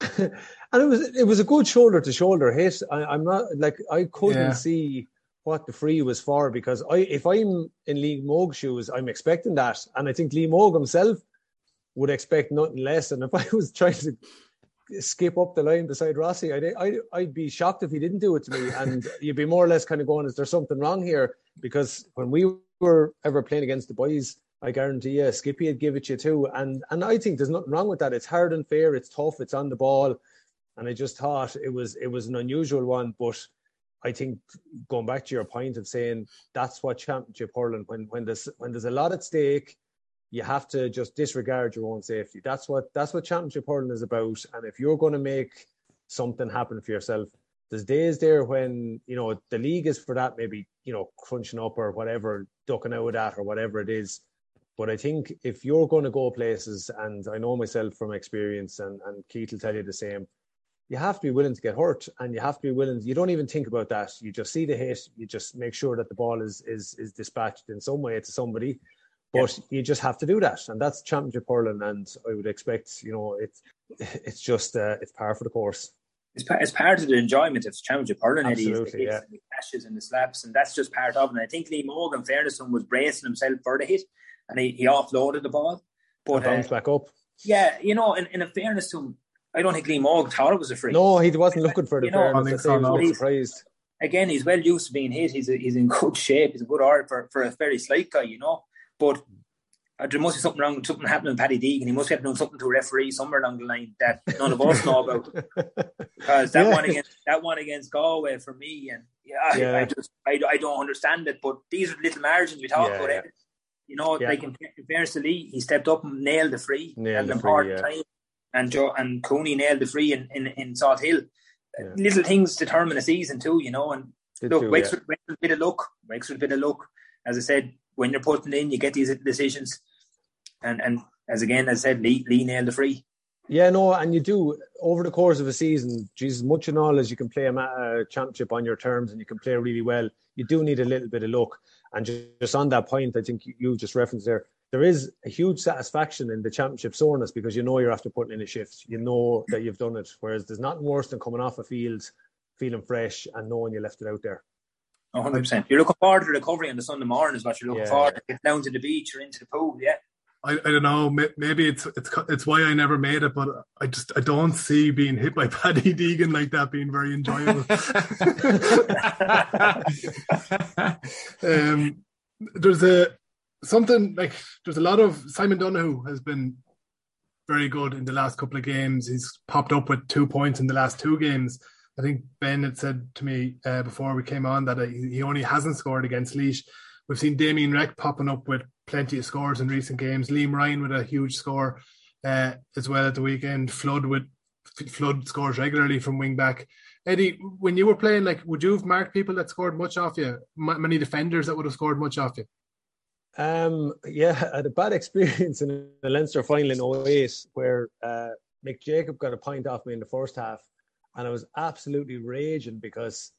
and it was it was a good shoulder to shoulder hit. I, am not like I couldn't yeah. see what the free was for because I if I'm in Liam Óg's shoes, I'm expecting that, and I think Liam Óg himself would expect nothing less. And if I was trying to skip up the line beside Rossi, I'd, I'd, I'd be shocked if he didn't do it to me. And you'd be more or less kind of going, is there something wrong here? Because when we were ever playing against the boys, I guarantee you, Skippy would give it you too. And and I think there's nothing wrong with that. It's hard and fair. It's tough. It's on the ball. And I just thought it was it was an unusual one, but I think going back to your point of saying that's what championship hurling when when there's when there's a lot at stake you have to just disregard your own safety. That's what that's what championship hurling is about. And if you're going to make something happen for yourself, there's days there when you know the league is for that, maybe you know crunching up or whatever, ducking out at or whatever it is. But I think if you're going to go places, and I know myself from experience, and and Keith will tell you the same, you have to be willing to get hurt, and you have to be willing. You don't even think about that. You just see the hit. You just make sure that the ball is is is dispatched in some way to somebody, but yeah. you just have to do that, and that's championship hurling. And I would expect, you know, it's it's just uh, it's par for the course. It's, part, it's part of the enjoyment of championship hurling. Absolutely, Eddie, yeah. the cashes and the slaps, and that's just part of it. And I think Liam Óg, fairness was bracing himself for the hit, and he, he offloaded the ball, but bounced uh, back up. Yeah, you know, in, in a fairness to him, I don't think Liam Óg thought it was a free. No, he wasn't looking for the You know, fairness. I think I'd he so, was no. surprised. again, he's well used to being hit. He's a, he's in good shape. He's a good art for, for a very slight guy, you know. But uh, there must be something wrong, something happening with Paddy Deegan. He must have done something to a referee somewhere along the line that none of us know about. Because that Yeah. one against that one against Galway for me, and yeah, I, Yeah. I just I, I don't understand it. But these are little margins we talk Yeah, about. eh? You know, like in, in fairness to Lee, he stepped up and nailed the free Nailed at the an free, important yeah. time, and Joe and Cooney nailed the free in in, in Salthill. Little things determine a season too, you know, and Did look, Wexford, Wexford bit of luck. Wexford bit of luck. As I said, when you're putting in, you get these decisions. And and as again, as I said, Lee, Lee nailed the free. Yeah, no, and you do over the course of a season. Jesus, much and all as you can play a, a championship on your terms and you can play really well, you do need a little bit of luck. And just, just on that point, I think you just referenced there. There is a huge satisfaction in the championship soreness because you know you're after putting in a shift. You know that you've done it. Whereas there's nothing worse than coming off a field, feeling fresh, and knowing you left it out there. 100%. You're looking forward to the recovery on the Sunday morning, is what you're looking Yeah. forward to. Get down to the beach or into the pool, yeah. I, I don't know. Maybe it's it's it's why I never made it, but I just I don't see being hit by Paddy Deegan like that being very enjoyable. um, there's a something like there's a lot of Simon Donohoe has been very good in the last couple of games. He's popped up with two points in the last two games. I think Ben had said to me uh, before we came on that uh, he only hasn't scored against Laois. We've seen Damien Reck popping up with plenty of scores in recent games. Liam Ryan with a huge score uh, as well at the weekend. Flood with Flood scores regularly from wing back. Eddie, when you were playing, like, would you have marked people that scored much off you? M- many defenders that would have scored much off you? Um, yeah, I had a bad experience in the Leinster final in 08 where uh, Mick Jacob got a point off me in the first half, and I was absolutely raging because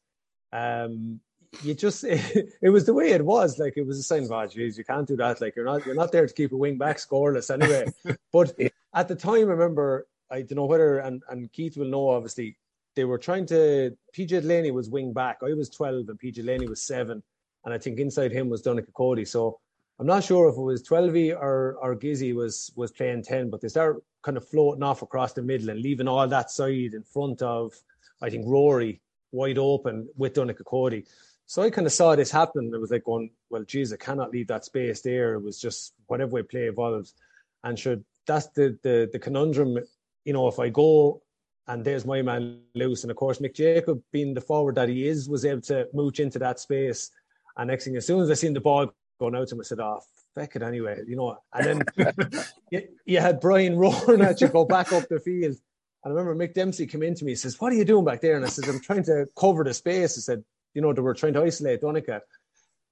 um, you just it, was the way it was. Like it was a sign of, oh, geez, you can't do that. Like you're not you're not there to keep a wing back scoreless anyway. but at the time, I remember I don't know whether and and Keith will know obviously they were trying to PJ Delaney was wing back. I was 12 and PJ Delaney was seven, and I think inside him was Donica Cody. So I'm not sure if it was 12 or or Gizzy was was playing 10, but they start kind of floating off across the middle and leaving all that side in front of I think Rory wide open with Donica Cody. So I kind of saw this happen. It was like going, well, geez, I cannot leave that space there. It was just whatever way play evolves. And sure, that's the the the conundrum. You know, if I go and there's my man loose, and of course Mick Jacob, being the forward that he is, was able to mooch into that space. And next thing, as soon as I seen the ball going out to him, I said, "Oh, feck it anyway," you know. And then you, you had Brian roaring at you, go back up the field. And I remember Mick Dempsey came in to me. He says, "What are you doing back there?" And I said, "I'm trying to cover the space." I said, "You know, they were trying to isolate Donica."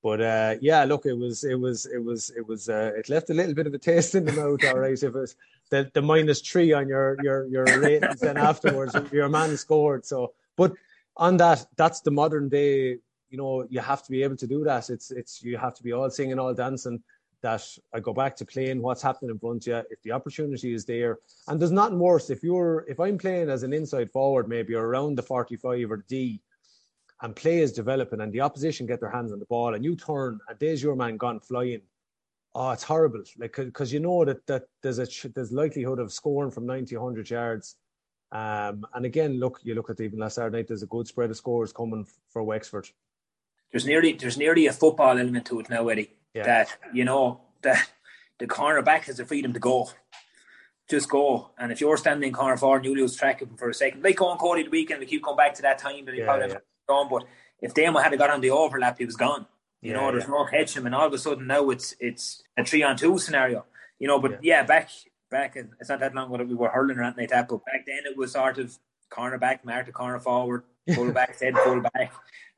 But uh, yeah, look, it was, it was, it was, it was, uh, it left a little bit of a taste in the mouth. All right, if it was the, the minus three on your your your ratings, then afterwards your man scored. So, but on that, that's the modern day. You know, you have to be able to do that. It's it's you have to be all singing, all dancing. That I go back to playing what's happening in front of you. If the opportunity is there, and there's nothing worse if you're if I'm playing as an inside forward, maybe or around the 45 or D, and play is developing, and the opposition get their hands on the ball, and you turn, and there's your man gone flying. Oh, it's horrible. Like because you know that that there's a there's likelihood of scoring from 90, 100 yards. Um, and again, look, you look at even last Saturday night. There's a good spread of scores coming for Wexford. There's nearly there's nearly a football element to it now, Eddie. Yeah. That you know that the cornerback has the freedom to go, just go. And if you're standing in corner four and you lose track of him for a second, like going Cody the weekend, we keep coming back to that time that he Yeah, probably yeah. gone. But if Damo had got on the overlap, he was gone. You Yeah, know, there's no catch him, and all of a sudden now it's it's a three on two scenario. You know, but yeah, back back it's not that long ago that we were hurling or anything like that. But back then it was sort of cornerback, mark the corner forward, full back, said full back.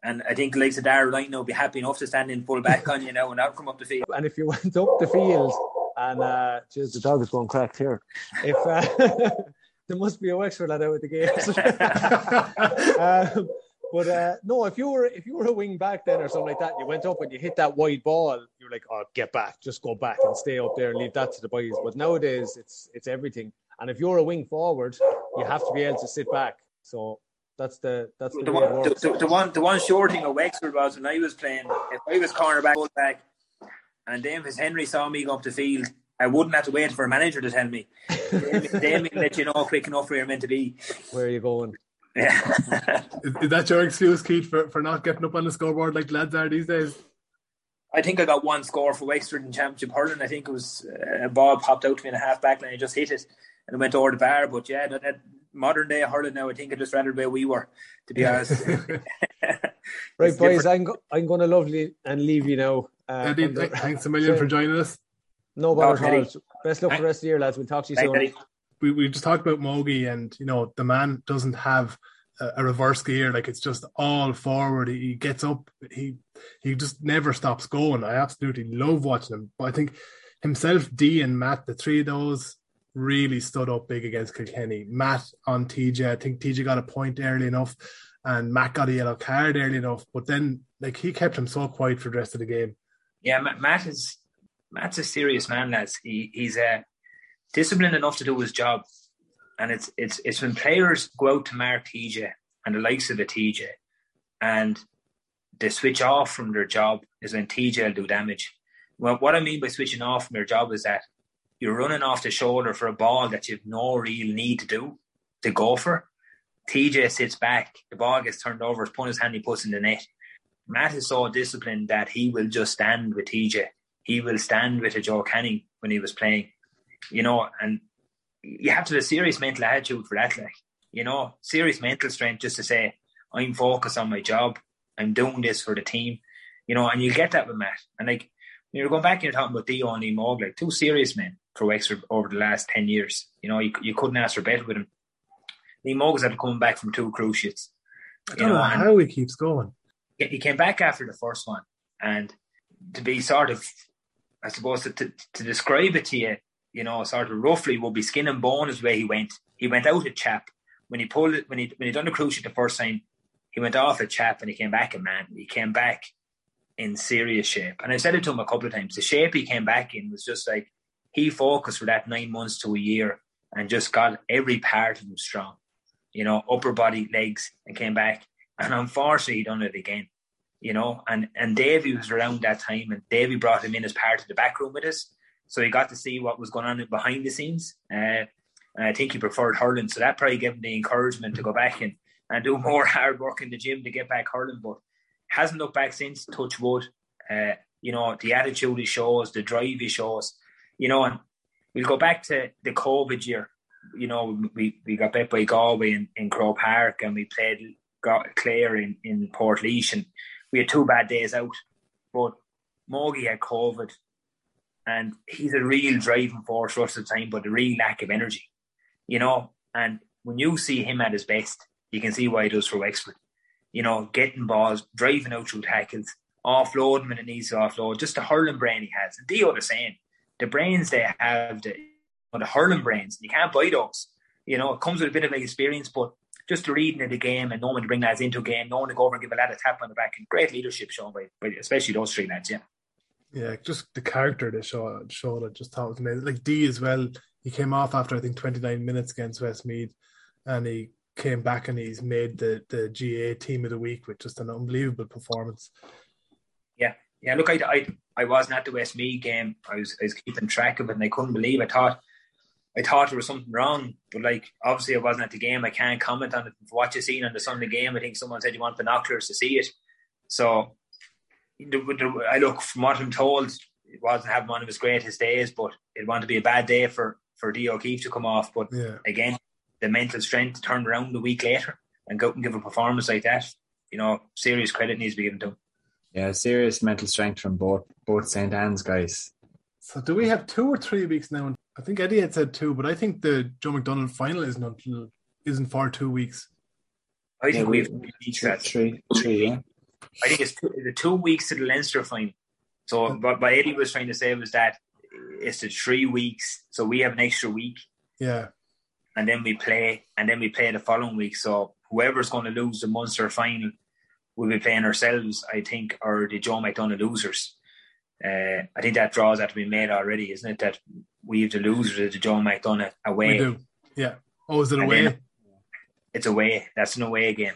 And I think like Dara right now would be happy enough to stand in full back on you now and not come up the field. And if you went up the field, and uh, geez, the dog is going cracked here. If uh, there must be a Wexford lad out at the games. um, but uh, no, if you were if you were a wing back then or something like that, and you went up and you hit that wide ball, you're like, oh, get back, just go back and stay up there and leave that to the boys. But nowadays, it's it's everything. And if you're a wing forward, you have to be able to sit back. So that's the that's the, The one, the, works. the, the one, the one sure thing of Wexford was when I was playing. If I was cornerback, full back, and then if Henry saw me go up the field, I wouldn't have to wait for a manager to tell me. they may let you know quick enough where you're meant to be. Where are you going? Yeah. Is, is that your excuse, Keith, for, for not getting up on the scoreboard like the lads are these days? I think I got one score for Wexford in Championship hurling. I think it was uh, a ball popped out to me in a half back line. I just hit it and it went over the bar. But yeah, that, that modern day hurling now, I think I just rather where we were, to be honest. Right, boys, different. I'm, go- I'm going to lovely and leave you now. Uh, Eddie, I'm thanks a million for joining us. No bother No, at all. Best luck for the rest of the year, lads. We'll talk to you Thanks, soon. Eddie. we, we just talked about Mogi and you know the man doesn't have a, a reverse gear like it's just all forward he, he gets up he he just never stops going I absolutely love watching him but I think himself D and Matt the three of those really stood up big against Kilkenny Matt on TJ I think TJ got a point early enough and Matt got a yellow card early enough but then like he kept him so quiet for the rest of the game Yeah, Matt is Matt's a serious man, lads. He he's uh, disciplined enough to do his job, and it's it's it's when players go out to mark TJ and the likes of the TJ, and they switch off from their job is when TJ will do damage. Well, what I mean by switching off from their job is that you're running off the shoulder for a ball that you've no real need to do to go for. TJ sits back, the ball gets turned over, his his hand, he puts in the net. Matt is so disciplined that he will just stand with TJ. He will stand with a Joe Canning when he was playing, you know, and you have to have a serious mental attitude for that, like, you know, serious mental strength just to say, I'm focused on my job. I'm doing this for the team, you know, and you get that with Matt. And like, you're going back and you're talking about Dio and Emog, like two serious men for Wexford over the last 10 years. You know, you, you couldn't ask for better with him. Emog's had come back from two cruciates. I don't know, and- how he keeps going he he came back after the first one, and to be sort of, I suppose, to, to, to describe it to you, you know, sort of roughly, would be skin and bone is where he went. He went out a chap when he pulled it when he when he done the cruciate the first time. He went off a chap and he came back a man. He came back in serious shape, and I said it to him a couple of times. The shape he came back in was just like he focused for that nine months to a year and just got every part of him strong. You know, upper body, legs, and came back. And unfortunately, he done it again. You know, and and Davy was around that time, and Davy brought him in as part of the back room with us, so he got to see what was going on behind the scenes. Uh, I think he preferred hurling, so that probably gave him the encouragement to go back and, and do more hard work in the gym to get back hurling. But hasn't looked back since. Touch wood. Uh, you know, the attitude he shows, the drive he shows. You know, and we'll go back to the COVID year. You know, we, we got bet by Galway in, in Croke Park and we played Clare in, in Portlaoise and we had two bad days out. But Mogi had COVID and he's a real driving force for us at the time, but a real lack of energy. You know, and when you see him at his best, you can see why he does for Wexford. You know, getting balls, driving out through tackles, offloading when it needs to offload, just the hurling brain he has. And Dio the same. The brains they have, the, the hurling brains, you can't buy those. You know, it comes with a bit of experience, but just the reading of the game and knowing to bring lads into a game, knowing to go over and give a lad a tap on the back, and great leadership shown by, by especially those three lads, yeah. Yeah, just the character they showed, showed I just thought was amazing. Like D as well, he came off after I think 29 minutes against Westmeath and he came back and he's made the, the GA team of the week with just an unbelievable performance. Yeah, yeah. Look, I, I, I wasn't at the Westmeath game. I was, I was keeping track of it, and I couldn't believe. I thought, I thought there was something wrong, but like obviously I wasn't at the game. I can't comment on it. What you seen on the Sunday game, I think someone said you want binoculars to see it. So, the, the, I look from what I'm told, it wasn't having one of his greatest days, but it wanted to be a bad day for for D O'Keeffe to come off. But Yeah. again, the mental strength to turn around a week later and go and give a performance like that, you know, serious credit needs to be given to him. Yeah, serious mental strength from both both St. Anne's guys. So do we have two or three weeks now? I think Eddie had said two, but I think the Joe McDonagh final isn't until isn't for two weeks. I think Yeah, we- we've reached Three, that. three, three, yeah. I think it's two, the two weeks to the Leinster final. So what, what Eddie was trying to say was that it's the three weeks. So we have an extra week Yeah, and then we play and then we play the following week. So whoever's going to lose the Munster final will be playing ourselves, I think, or the Joe McDonagh losers. Uh, I think that draws that to be made already, isn't it? That we have the losers of the Joe McDonagh away. we do. Yeah. Oh, is it And away? It's away. That's an away game.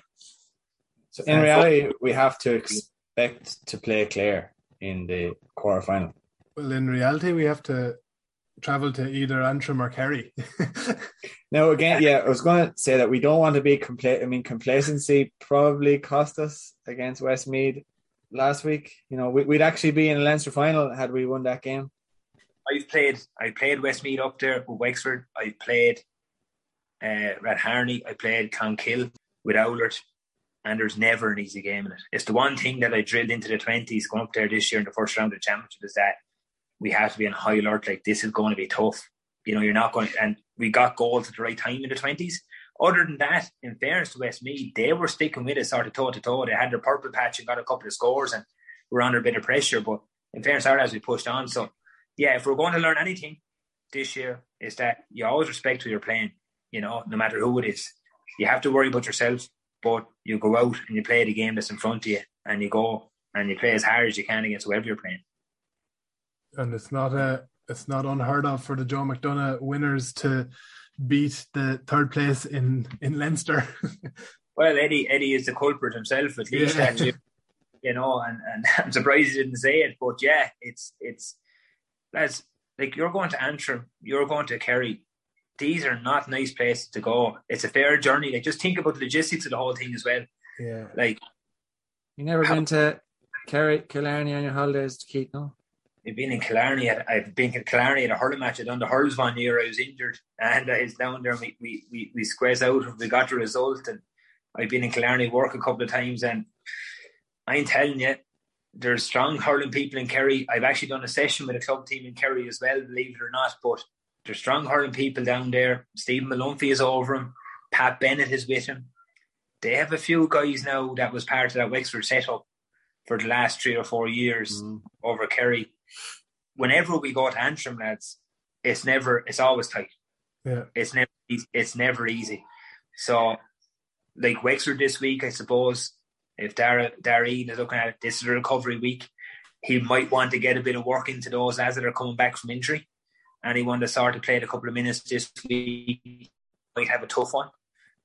So in reality, we have to expect to play Clare in the quarter final. Well, in reality, we have to travel to either Antrim or Kerry. Now again, yeah, I was going to say that we don't want to be complete. I mean, complacency probably cost us against Westmeath last week. You know, we, would actually be in a Leinster final had we won that game. I've played. I played Westmeath up there with Wexford. I played uh, Raharney. I played Clonkill with Oulart, and there's never an easy game in it. It's the one thing that I drilled into the twenties going up there this year in the first round of the championship is that we have to be on high alert. Like this is going to be tough. You know, you're not going, to, and we got goals at the right time in the twenties. Other than that, in fairness to Westmeath, they were sticking with it sort of toe to toe. They had their purple patch and got a couple of scores and we were under a bit of pressure. But in fairness, our as we pushed on. So, yeah, if we're going to learn anything this year, is that you always respect who you're playing. You know, no matter who it is, you have to worry about yourself, but you go out and you play the game that's in front of you, and you go and you play as hard as you can against whoever you're playing and it's not a it's not unheard of for the Joe McDonagh winners to beat the third place in in Leinster. well, Eddie Eddie is the culprit himself at least. Yeah. Actually, you know, and, and I'm surprised he didn't say it, but yeah, it's it's lads like you're going to Antrim, you're going to Kerry. These are not nice places to go. It's a fair journey. Like just think about the logistics of the whole thing as well. Yeah. Like you never been to Kerry Killarney on your holidays to Keith, no? I've been in Killarney. At, I've been in Killarney at a hurling match. I done the hurls one year. I was injured, and I was down there. And we we we, we squeezed out. We got the result, and I've been in Killarney work a couple of times. And I'm telling you, there's strong hurling people in Kerry. I've actually done a session with a club team in Kerry as well, believe it or not. But there's strong hurling people down there. Stephen Molumphy is over him. Pat Bennett is with him. They have a few guys now that was part of that Wexford setup for the last three or four years mm. over Kerry whenever we go to Antrim, lads, it's never, it's always tight. Yeah. It's never, it's never easy. So, like Wexford this week, I suppose, if Darragh Egan is looking at it, this is a recovery week. He might want to get a bit of work into those lads that are coming back from injury. And he wanted to start to play a couple of minutes this week. Might have a tough one,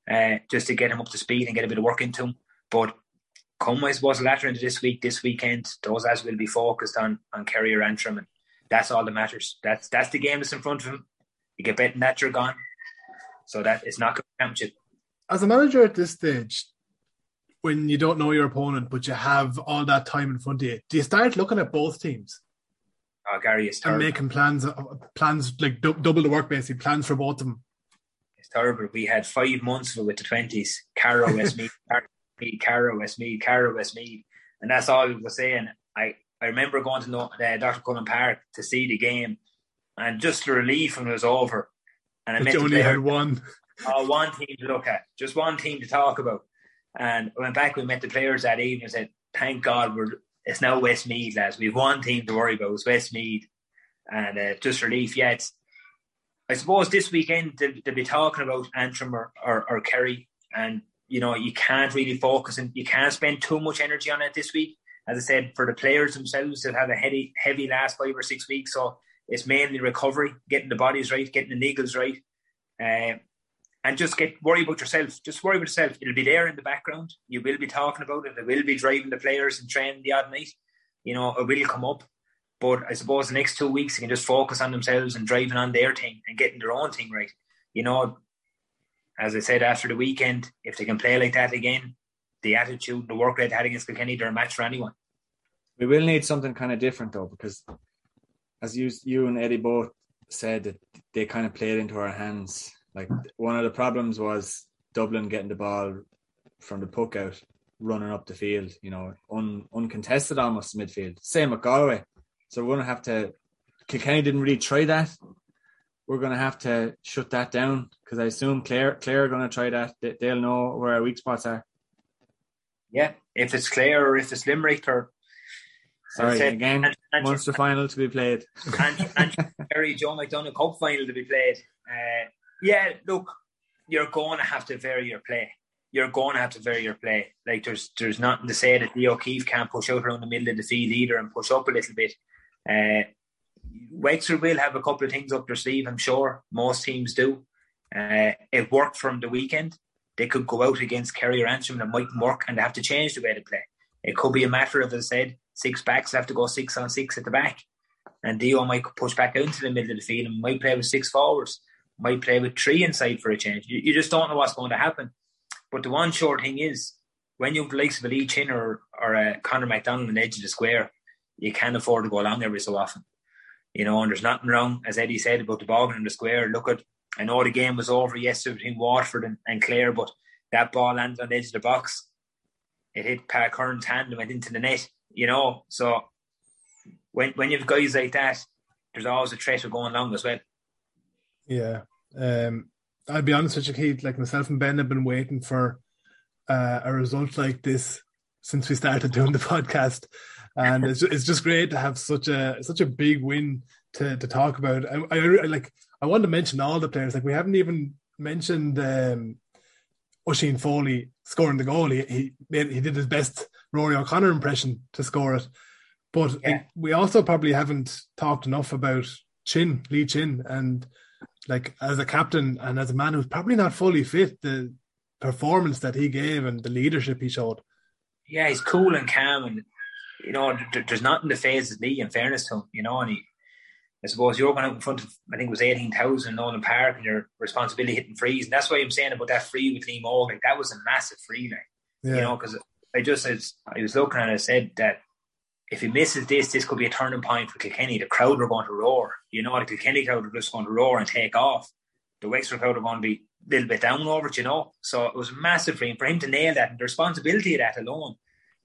uh, just to get him up to speed and get a bit of work into him. But come, I suppose, later into this week, this weekend, those lads will be focused on on Kerry or Antrim, and that's all that matters. That's that's the game that's in front of him. You get better than that, you're gone. So that is not going to As a manager at this stage, when you don't know your opponent, but you have all that time in front of you, do you start looking at both teams? Oh, Gary, it's terrible. And making plans, uh, plans like du- double the work, basically, plans for both of them. It's terrible. We had five months with the 20s. Carlow, Westmeath, Westmeath, Carlow, Westmeath, Carlow, Westmeath. And that's all we were saying. I, I remember going to uh, Dr. Cullen Park to see the game, and just the relief when it was over. And I met only had one. Uh, one team to look at, just one team to talk about. And I went back, we met the players that evening and said, Thank God we're it's now Westmeath, lads. We've one team to worry about, it's Westmeath. And uh, just relief, yeah. I suppose this weekend they'll, they'll be talking about Antrim or, or, or Kerry, and you know, you can't really focus and you can't spend too much energy on it this week. As I said, for the players themselves, they've had a heavy, heavy last five or six weeks. So it's mainly recovery, getting the bodies right, getting the niggles right, uh, and just get worry about yourself. Just worry about yourself. It'll be there in the background. You will be talking about it. It will be driving the players and training the odd night. You know, it will come up. But I suppose the next two weeks, they can just focus on themselves and driving on their thing and getting their own thing right. You know, as I said after the weekend, if they can play like that again, the attitude, the work rate had against Kilkenny, they're a match for anyone. We will need something kind of different though, because as you you and Eddie both said that they kind of played into our hands. Like one of the problems was Dublin getting the ball from the puck out, running up the field, you know, un, uncontested almost midfield. Same with Galway. So we're gonna have to Kilkenny didn't really try that we're going to have to shut that down because I assume Clare Clare are going to try that. They'll know where our weak spots are. Yeah, if it's Clare or if it's Limerick or sorry said, again, and, and, Munster and, final to be played, and, and Kerry Joe McDonagh Cup final to be played. Uh, yeah, look, you're going to have to vary your play. You're going to have to vary your play. Like there's there's nothing to say that Leo Keefe can't push out around the middle of the field either and push up a little bit. Uh, Wexford will have a couple of things up their sleeve, I'm sure. Most teams do. Uh, it worked from the weekend. They could go out against Kerry or Antrim and it mightn't work and they have to change the way they play. It could be a matter of, as I said, six backs have to go six on six at the back. and Dio might push back out into the middle of the field and might play with six forwards, might play with three inside for a change. You, you just don't know what's going to happen. But the one short thing is, when you've the likes of a Lee Chin or, or a Conor McDonald on the edge of the square, you can't afford to go along every so often. You know, and there's nothing wrong, as Eddie said, about the ball in the square. Look at, I know the game was over yesterday between Waterford and, and Clare, but that ball landed on the edge of the box. It hit Pat Curran's hand and went into the net, you know. So when when you've guys like that, there's always a threat of going long as well. Yeah. Um, I'll be honest with you, Keith, like myself and Ben have been waiting for uh, a result like this since we started doing the podcast. And it's, it's just great to have such a such a big win to, to talk about. I, I like I want to mention all the players. Like we haven't even mentioned um, Oisin Foley scoring the goal. He he, made, he did his best Rory O'Connor impression to score it. But Yeah. we also probably haven't talked enough about Chin, Lee Chin, and like as a captain and as a man who's probably not fully fit, the performance that he gave and the leadership he showed. yeah, he's cool and calm, and you know, there, there's nothing to phase his Lee. In fairness to him, you know, and he, I suppose you're going out in front of, I think it was eighteen thousand in Nowlan Park, and your responsibility hitting frees, and that's why I'm saying about that free with Liam Óg, like that was a massive free, like Yeah. you know, because I just as I was looking at it, I said that if he misses this, this could be a turning point for Kilkenny. The crowd are going to roar, you know, the Kilkenny crowd are just going to roar and take off. The Wexford crowd are going to be a little bit down over it, you know. So it was a massive for him for him to nail that and the responsibility of that alone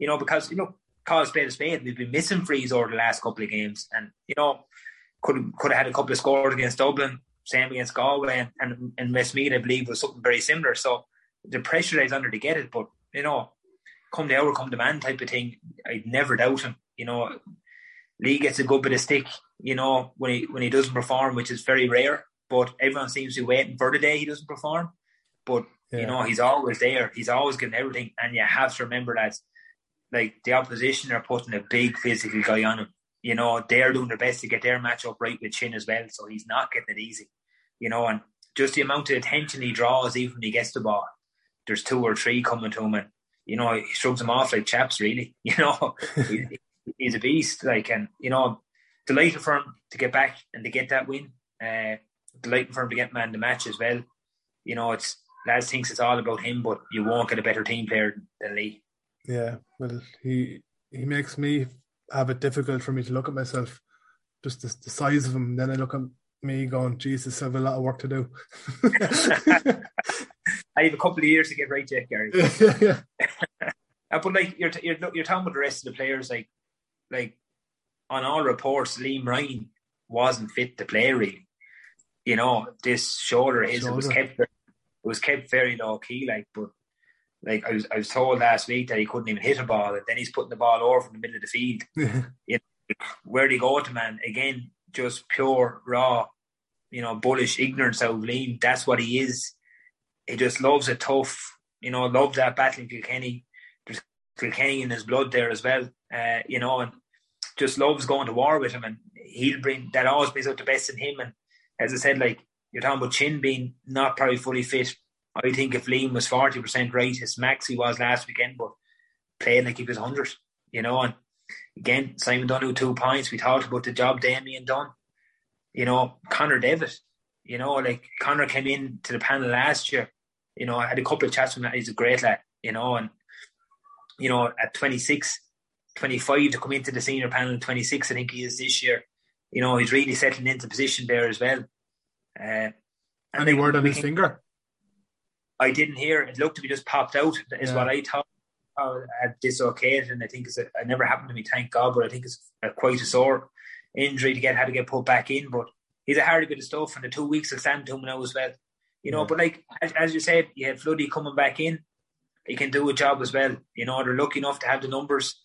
you know, because you know, a spade a spade. We've been missing frees over the last couple of games, and you know, could could have had a couple of scores against Dublin, same against Galway, and and, and Westmeath, I believe, was something very similar. So the pressure is under to get it, but you know, come the hour, come the man type of thing. I'd never doubt him. You know, Lee gets a good bit of stick. You know, when he when he doesn't perform, which is very rare. But everyone seems to be waiting for the day he doesn't perform. But Yeah. you know, he's always there. He's always giving everything, and you have to remember that like the opposition are putting a big physical guy on him. You know, they're doing their best to get their matchup right with Chin as well, so he's not getting it easy. You know, and just the amount of attention he draws even when he gets the ball. There's two or three coming to him and you know, he shrugs them off like chaps really. You know, he's a beast. Like and you know, delighted for him to get back and to get that win. Uh delighted for him to get man the match as well. You know, it's lads thinks it's all about him, but you won't get a better team player than Lee. Yeah, well, he he makes me have it difficult for me to look at myself, just the, the size of him. Then I look at me going, Jesus, I have a lot of work to do. I have a couple of years to get right yet, Gary. yeah, Uh, but like you're you're you're talking about the rest of the players, like like on all reports, Liam Ryan wasn't fit to play. Really, you know, this shoulder his it was kept it was kept very low key. Like, but like I was I was told last week that he couldn't even hit a ball, and then he's putting the ball over from the middle of the field. Where do you go to man? Again, just pure raw, you know, bullish ignorance out of Liam. That's what he is. He just loves it tough, you know, loves that battle in Kilkenny. There's Kilkenny in his blood there as well, uh, you know, and just loves going to war with him. And he'll bring that always brings out the best in him. And as I said, like you're talking about Chin being not probably fully fit. I think if Liam was 40% right, his max he was last weekend, but played like he was 100, you know, and again, Simon Dunn two points. We talked about the job Damien done. You know, Connor Davis. You know, like Connor came in to the panel last year. You know, I had a couple of chats with him. He's a great lad. You know, and you know, at 26, 25 to come into the senior panel, 26, I think he is this year. You know, he's really settling into position there as well. Uh, any word on his finger? I didn't hear. It looked to be just popped out. Is Yeah. what I thought. Uh, had dislocated, and I think it's a, it never happened to me. Thank God, but I think it's a, quite a sore injury to get had to get put back in. But he's a hard bit of stuff, and the two weeks will stand to him now as well. You know, Yeah. but like as, as you said, you had Floody coming back in. He can do a job as well. You know, they're lucky enough to have the numbers.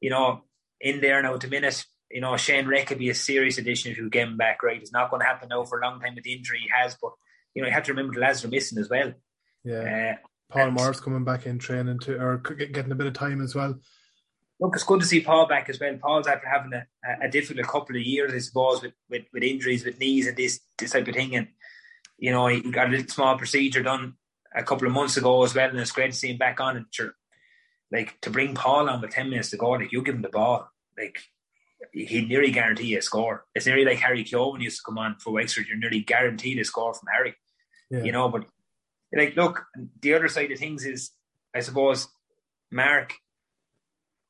You know, in there now at the minute. You know, Shane Reck could be a serious addition if you get him back right. It's not going to happen now for a long time with the injury he has, but you know, you have to remember the lads are missing as well. Yeah, Uh, Paul Morris coming back in training too, or getting a bit of time as well. Look, it's good to see Paul back as well. Paul's after having a, a difficult couple of years, I suppose, with, with, with injuries, with knees and this this type of thing. And you know, he got a little small procedure done a couple of months ago as well, and it's great to see him back on. And sure, like to bring Paul on with ten minutes to go, like you give him the ball, like he'd nearly guarantee a score. It's nearly like Harry Kyovan used to come on for Wexford. You're nearly guaranteed a score from Harry. Yeah. You know, but like, look, the other side of things is, I suppose, Mark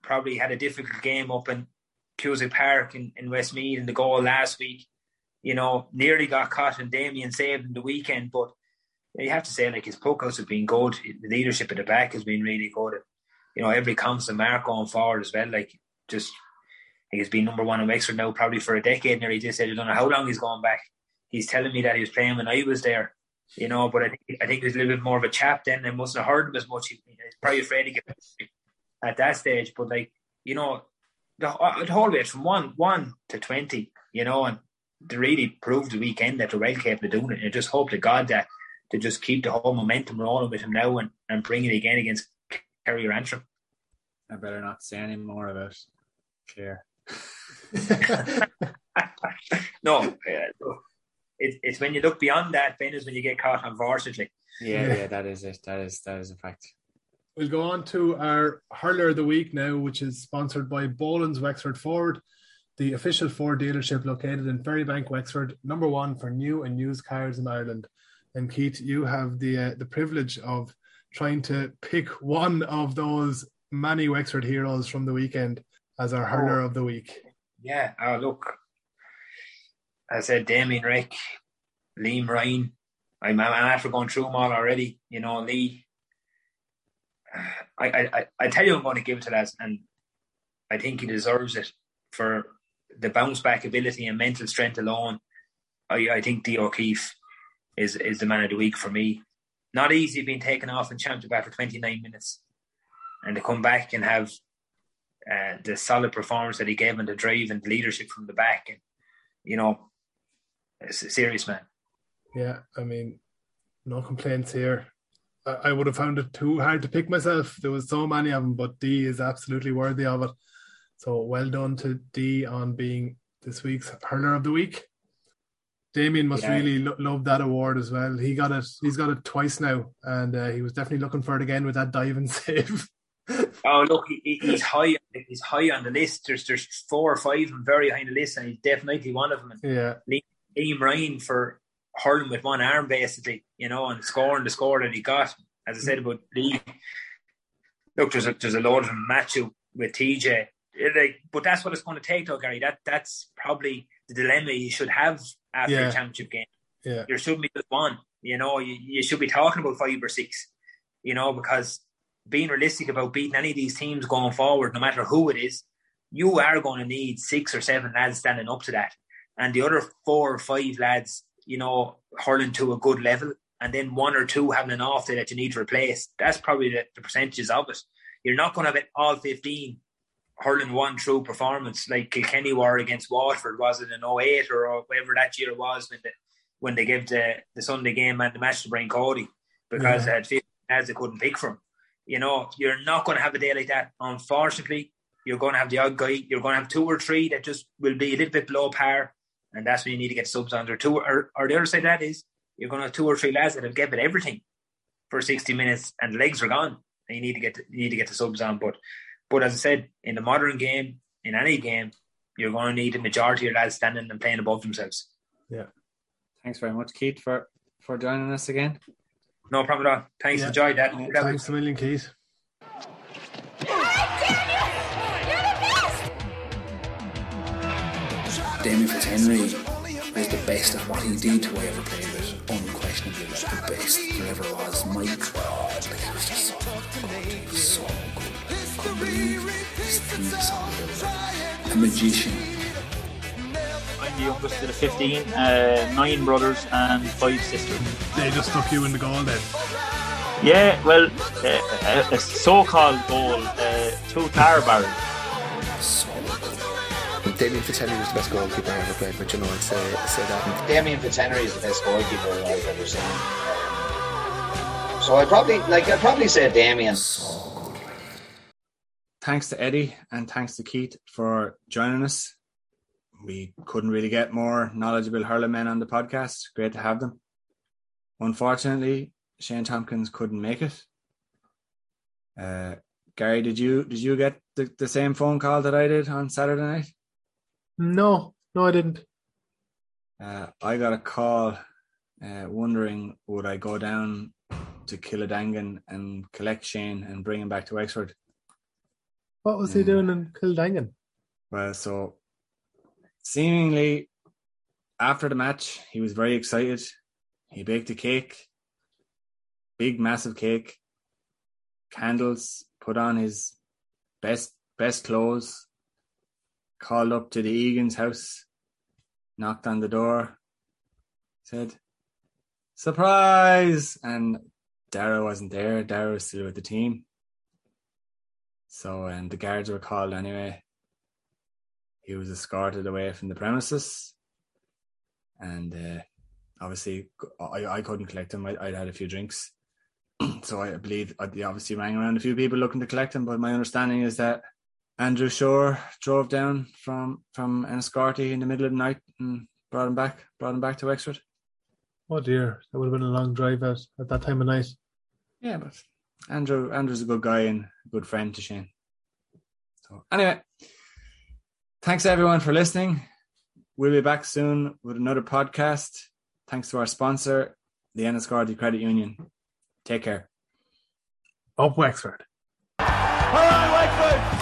probably had a difficult game up in Cusack Park in, in Westmeath in the goal last week. You know, nearly got caught and Damien saved in the weekend, but you have to say, like, his puckouts have been good. The leadership at the back has been really good. You know, every constant mark going forward as well. Like, just, he's been number one in Wexford now probably for a decade nearly. Just said, I don't know how long he's gone back. He's telling me that he was playing when I was there, you know, but I think, I think he was a little bit more of a chap then. I mustn't have heard him as much. He's probably afraid to get at that stage. But, like, you know, the, the whole way from one one to 20, you know, and they really proved the weekend that they're well capable of doing it. And I just hope to God that to just keep the whole momentum rolling with him now and, and bring it again against Kerry or Antrim. I better not say any more about Clare. no, uh, it, it's when you look beyond that, Ben, is when you get caught, unfortunately. Yeah, yeah, that is it. That is that is a fact. We'll go on to our hurler of the week now, which is sponsored by Boland's Wexford Ford, the official Ford dealership located in Ferrybank, Wexford, number one for new and used cars in Ireland. And Keith, you have the uh, the privilege of trying to pick one of those many Wexford heroes from the weekend as our hurler Oh. of the week. Yeah, oh, look, I said Damien Reck, Liam Ryan. I'm, I'm after going through them all already. You know, Lee. I, I, I, tell you, I'm going to give it to that, and I think he deserves it for the bounce back ability and mental strength alone. I, I think D O'Keeffe is is the man of the week for me. Not easy being taken off in championship after 29 minutes, and to come back and have uh, the solid performance that he gave and the drive and the leadership from the back, and you know, it's serious man. Yeah, I mean, no complaints here. I, I would have found it too hard to pick myself. There was so many of them, but D is absolutely worthy of it. So well done to D on being this week's hurler of the week. Damien must Yeah. really lo- love that award as well. He got it. He's got it twice now, and uh, he was definitely looking for it again with that dive and save. Oh, look, he, he- he's high. He's high on the list. There's there's four or five of them very high on the list, and he's definitely one of them. And yeah, Liam Ryan for hurling with one arm, basically, you know, and scoring the score that he got. As I said about Lee, look, there's a there's a load of them match you with TJ. It, eh, Like, but that's what it's going to take, though, Gary. That that's probably the dilemma you should have after Yeah. a championship game. yeah, there should be just one. You know, you, you should be talking about five or six. You know, because being realistic about beating any of these teams going forward, no matter who it is, you are going to need six or seven lads standing up to that, and the other four or five lads, you know, hurling to a good level, and then one or two having an off day that you need to replace. That's probably the, the percentages of it. You're not going to have it all fifteen hurling one true performance like Kilkenny were against Waterford. Was it in 08 or whatever that year was when the when they gave the, the Sunday game and the match to Brian Cody because Yeah. they had 50 lads they couldn't pick from. You know, you're not going to have a day like that. Unfortunately, you're going to have the odd guy. You're going to have two or three that just will be a little bit below par, and that's when you need to get subs on. Or two, or, or the other side of that is you're going to have two or three lads that have given everything for 60 minutes, and the legs are gone, and you need to get you need to get the subs on. But but as I said, in the modern game, in any game, you're going to need a majority of lads standing and playing above themselves. Yeah. Thanks very much, Keith, for for joining us again. No problem at all. Thanks, Yeah. enjoyed that. thanks a million, Keith. Damien Fitzhenry was the best at what he did who I ever played with. Unquestionably like the best there ever was. My God, like he was just so good. He was so good. Couldn't believe his theme song. A magician. I'm the youngest of the 15, uh, nine brothers and five sisters. They just stuck you in the goal then. Yeah, well, uh, a, a so-called goal, uh, two tar barrels. Damien Fitzhenry was the best goalkeeper I ever played, but you know, I'd say, say that. Damien Fitzhenry is the best goalkeeper I've ever seen. So I probably like I probably say Damien. Thanks to Eddie and thanks to Keith for joining us. We couldn't really get more knowledgeable hurling men on the podcast. Great to have them. Unfortunately, Shane Tompkins couldn't make it. Uh, Gary, did you did you get the, the same phone call that I did on Saturday night? No, no, I didn't. Uh, I got a call uh, wondering would I go down to Killadangan and collect Shane and bring him back to Wexford. What was he Mm. doing in Kildangan? Well, so seemingly after the match, he was very excited. He baked a cake, big, massive cake, candles, put on his best best clothes, called up to the Egan's house, knocked on the door, said, "Surprise!" And Darragh wasn't there. Darragh was still with the team. So, and the guards were called anyway he was escorted away from the premises and uh, obviously I, I couldn't collect him I, I'd had a few drinks so I believe I obviously rang around a few people looking to collect him but my understanding is that Andrew Shore drove down from from Enniscorthy in the middle of the night and brought him back brought him back to Wexford Oh dear, that would have been a long drive at, at that time of night. yeah but Andrew Andrew's a good guy and a good friend to Shane so anyway Thanks everyone for listening. We'll be back soon with another podcast. Thanks to our sponsor, the Enniscorthy Credit Union. Take care. Up Wexford. All right, Wexford.